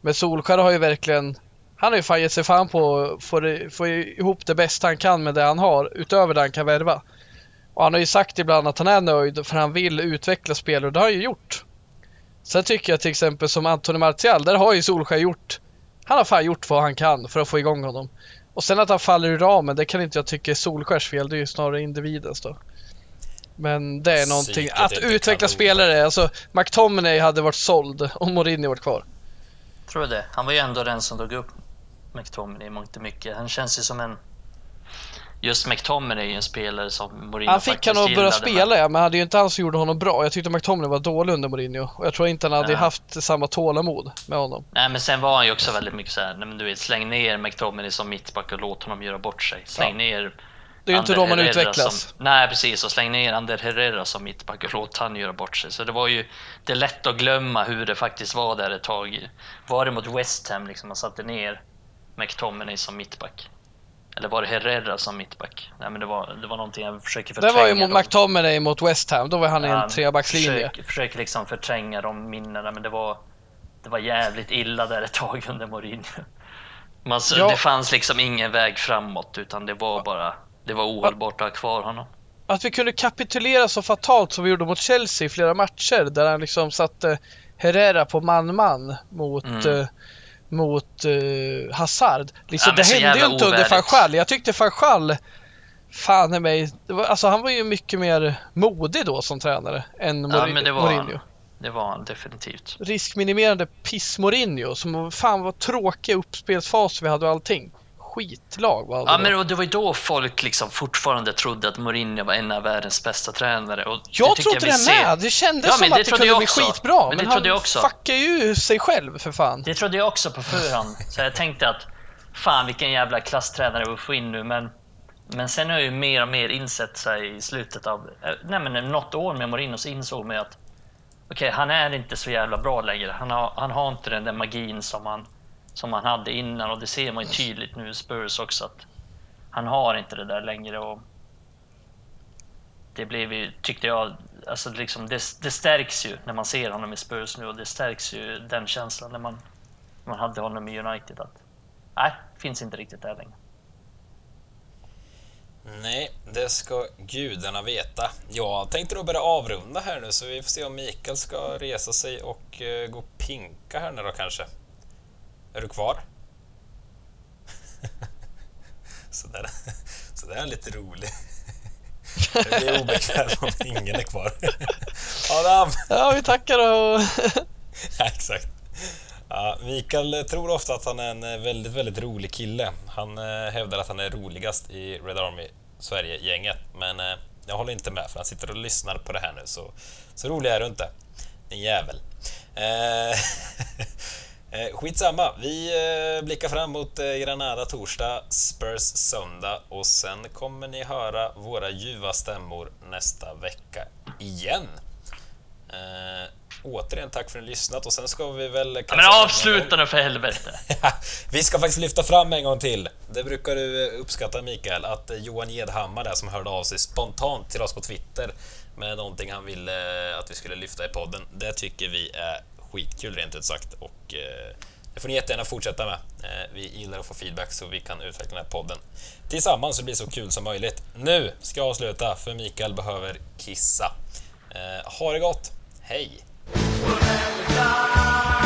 Men Solskär har ju verkligen han har ju fan gett sig fan på att få, få ihop det bästa han kan med det han har utöver det han kan värva. Och han har ju sagt ibland att han är nöjd för han vill utveckla spelare och det har han ju gjort. Sen tycker jag till exempel som Anthony Martial, där har ju Solskär gjort han har fan gjort vad han kan för att få igång honom. Och sen att han faller ur ramen, det kan inte jag tycka är Solskärs fel. Det är ju snarare individens då. Men det är någonting. Psyket Att är inte utveckla kanon. spelare, alltså McTominay hade varit såld om Mourinho varit kvar. Tror du det? Han var ju ändå den som drog upp McTominay i mångt och mycket. Han känns ju som en... Just McTominay är ju en spelare som Mourinho Han fick faktiskt han att börja gillade, spela ja, men det är ju inte han som gjorde honom bra. Jag tyckte McTominay var dålig under Mourinho. Och jag tror inte han hade Nej. haft samma tålamod med honom. Nej men sen var han ju också väldigt mycket såhär, nej men du vet släng ner McTominay som mittback och låt honom göra bort sig. Släng Ja. ner Det är ju inte då man Herrera utvecklas. Som, nej precis, och släng ner Ander Herrera som mittback och låt han göra bort sig. Så det var ju, det är lätt att glömma hur det faktiskt var där ett tag. Var det mot West Ham liksom man satte ner McTominay som mittback? Eller var det Herrera som mittback? Nej men det var, det var någonting jag försöker Det förtränga. var ju mot dem. McTominay mot West Ham. Då var han i en trebackslinje. Försöker, försöker liksom förtränga de minnena, men det var, det var jävligt illa där ett tag under Mourinho. Man, Ja. Det fanns liksom ingen väg framåt, utan det var bara det var ohållbart att ha kvar honom. Att vi kunde kapitulera så fatalt som vi gjorde mot Chelsea i flera matcher där han liksom satte Herrera på man-man mot, Mm. eh, mot eh, Hazard. Liksom, Ja, det hände ju inte under ovärdigt. van Gaal. Jag tyckte van Gaal, fan i mig, var, alltså han var ju mycket mer modig då som tränare än Ja, Mourinho. men det var Mourinho. han. Det var han definitivt. Riskminimerande piss-Mourinho som fan var tråkiga uppspelsfaser vi hade och allting. Skitlag var det Ja, men och det var ju då folk liksom fortfarande trodde att Mourinho var en av världens bästa tränare. Och Jag tycker trodde vi det ser- med. Det kändes Ja, som men att det det kunde jag bli skitbra. Men Men, det han jag också. fuckar ju sig själv för fan. Det trodde jag också på förhand. Så jag tänkte att fan vilken jävla klasstränare vi får in nu. Men, men sen har jag ju mer och mer insett sig i slutet av eh, nej men något år med Mourinho så insåg man att okej, han är inte så jävla bra längre. Han har, han har inte den där magin som han, som han hade innan och det ser man ju tydligt nu i Spurs också att han har inte det där längre. Och det blev ju, tyckte jag, alltså liksom, det, det stärks ju när man ser honom i Spurs nu och det stärks ju den känslan när man, man hade honom i United att nej, finns inte riktigt där längre. Nej, det ska gudarna veta. Jag tänkte då börja avrunda här nu så vi får se om Mikael ska resa sig och eh, gå och pinka här nu då kanske. Är du kvar? Sådär, är lite rolig. Det blir obekvämt om ingen är kvar. Adam! Ja, vi tackar och... Ja, exakt. Ja, Mikael tror ofta att han är en eh, väldigt, väldigt rolig kille. Han eh, hävdar att han är roligast i Red Army Sverige-gänget, men eh, jag håller inte med för han sitter och lyssnar på det här nu, så, så rolig är du inte. Din jävel. Eh, eh, skitsamma, vi eh, blickar fram mot eh, Granada torsdag, Spurs söndag och sen kommer ni höra våra ljuva stämmor nästa vecka igen. Eh, återigen tack för att ni lyssnat och sen ska vi väl... Ja, men avsluta nu för helvete! vi ska faktiskt lyfta fram en gång till. Det brukar du eh, uppskatta Mikael, att eh, Johan Gedhammar där som hörde av sig spontant till oss på Twitter med någonting han ville eh, att vi skulle lyfta i podden. Det tycker vi är skitkul rent ut sagt och eh, det får ni jättegärna fortsätta med. Eh, vi gillar att få feedback så vi kan utveckla den här podden tillsammans så det blir så kul som möjligt. Nu ska jag avsluta för Mikael behöver kissa. Eh, ha det gott, hej! We'll never die.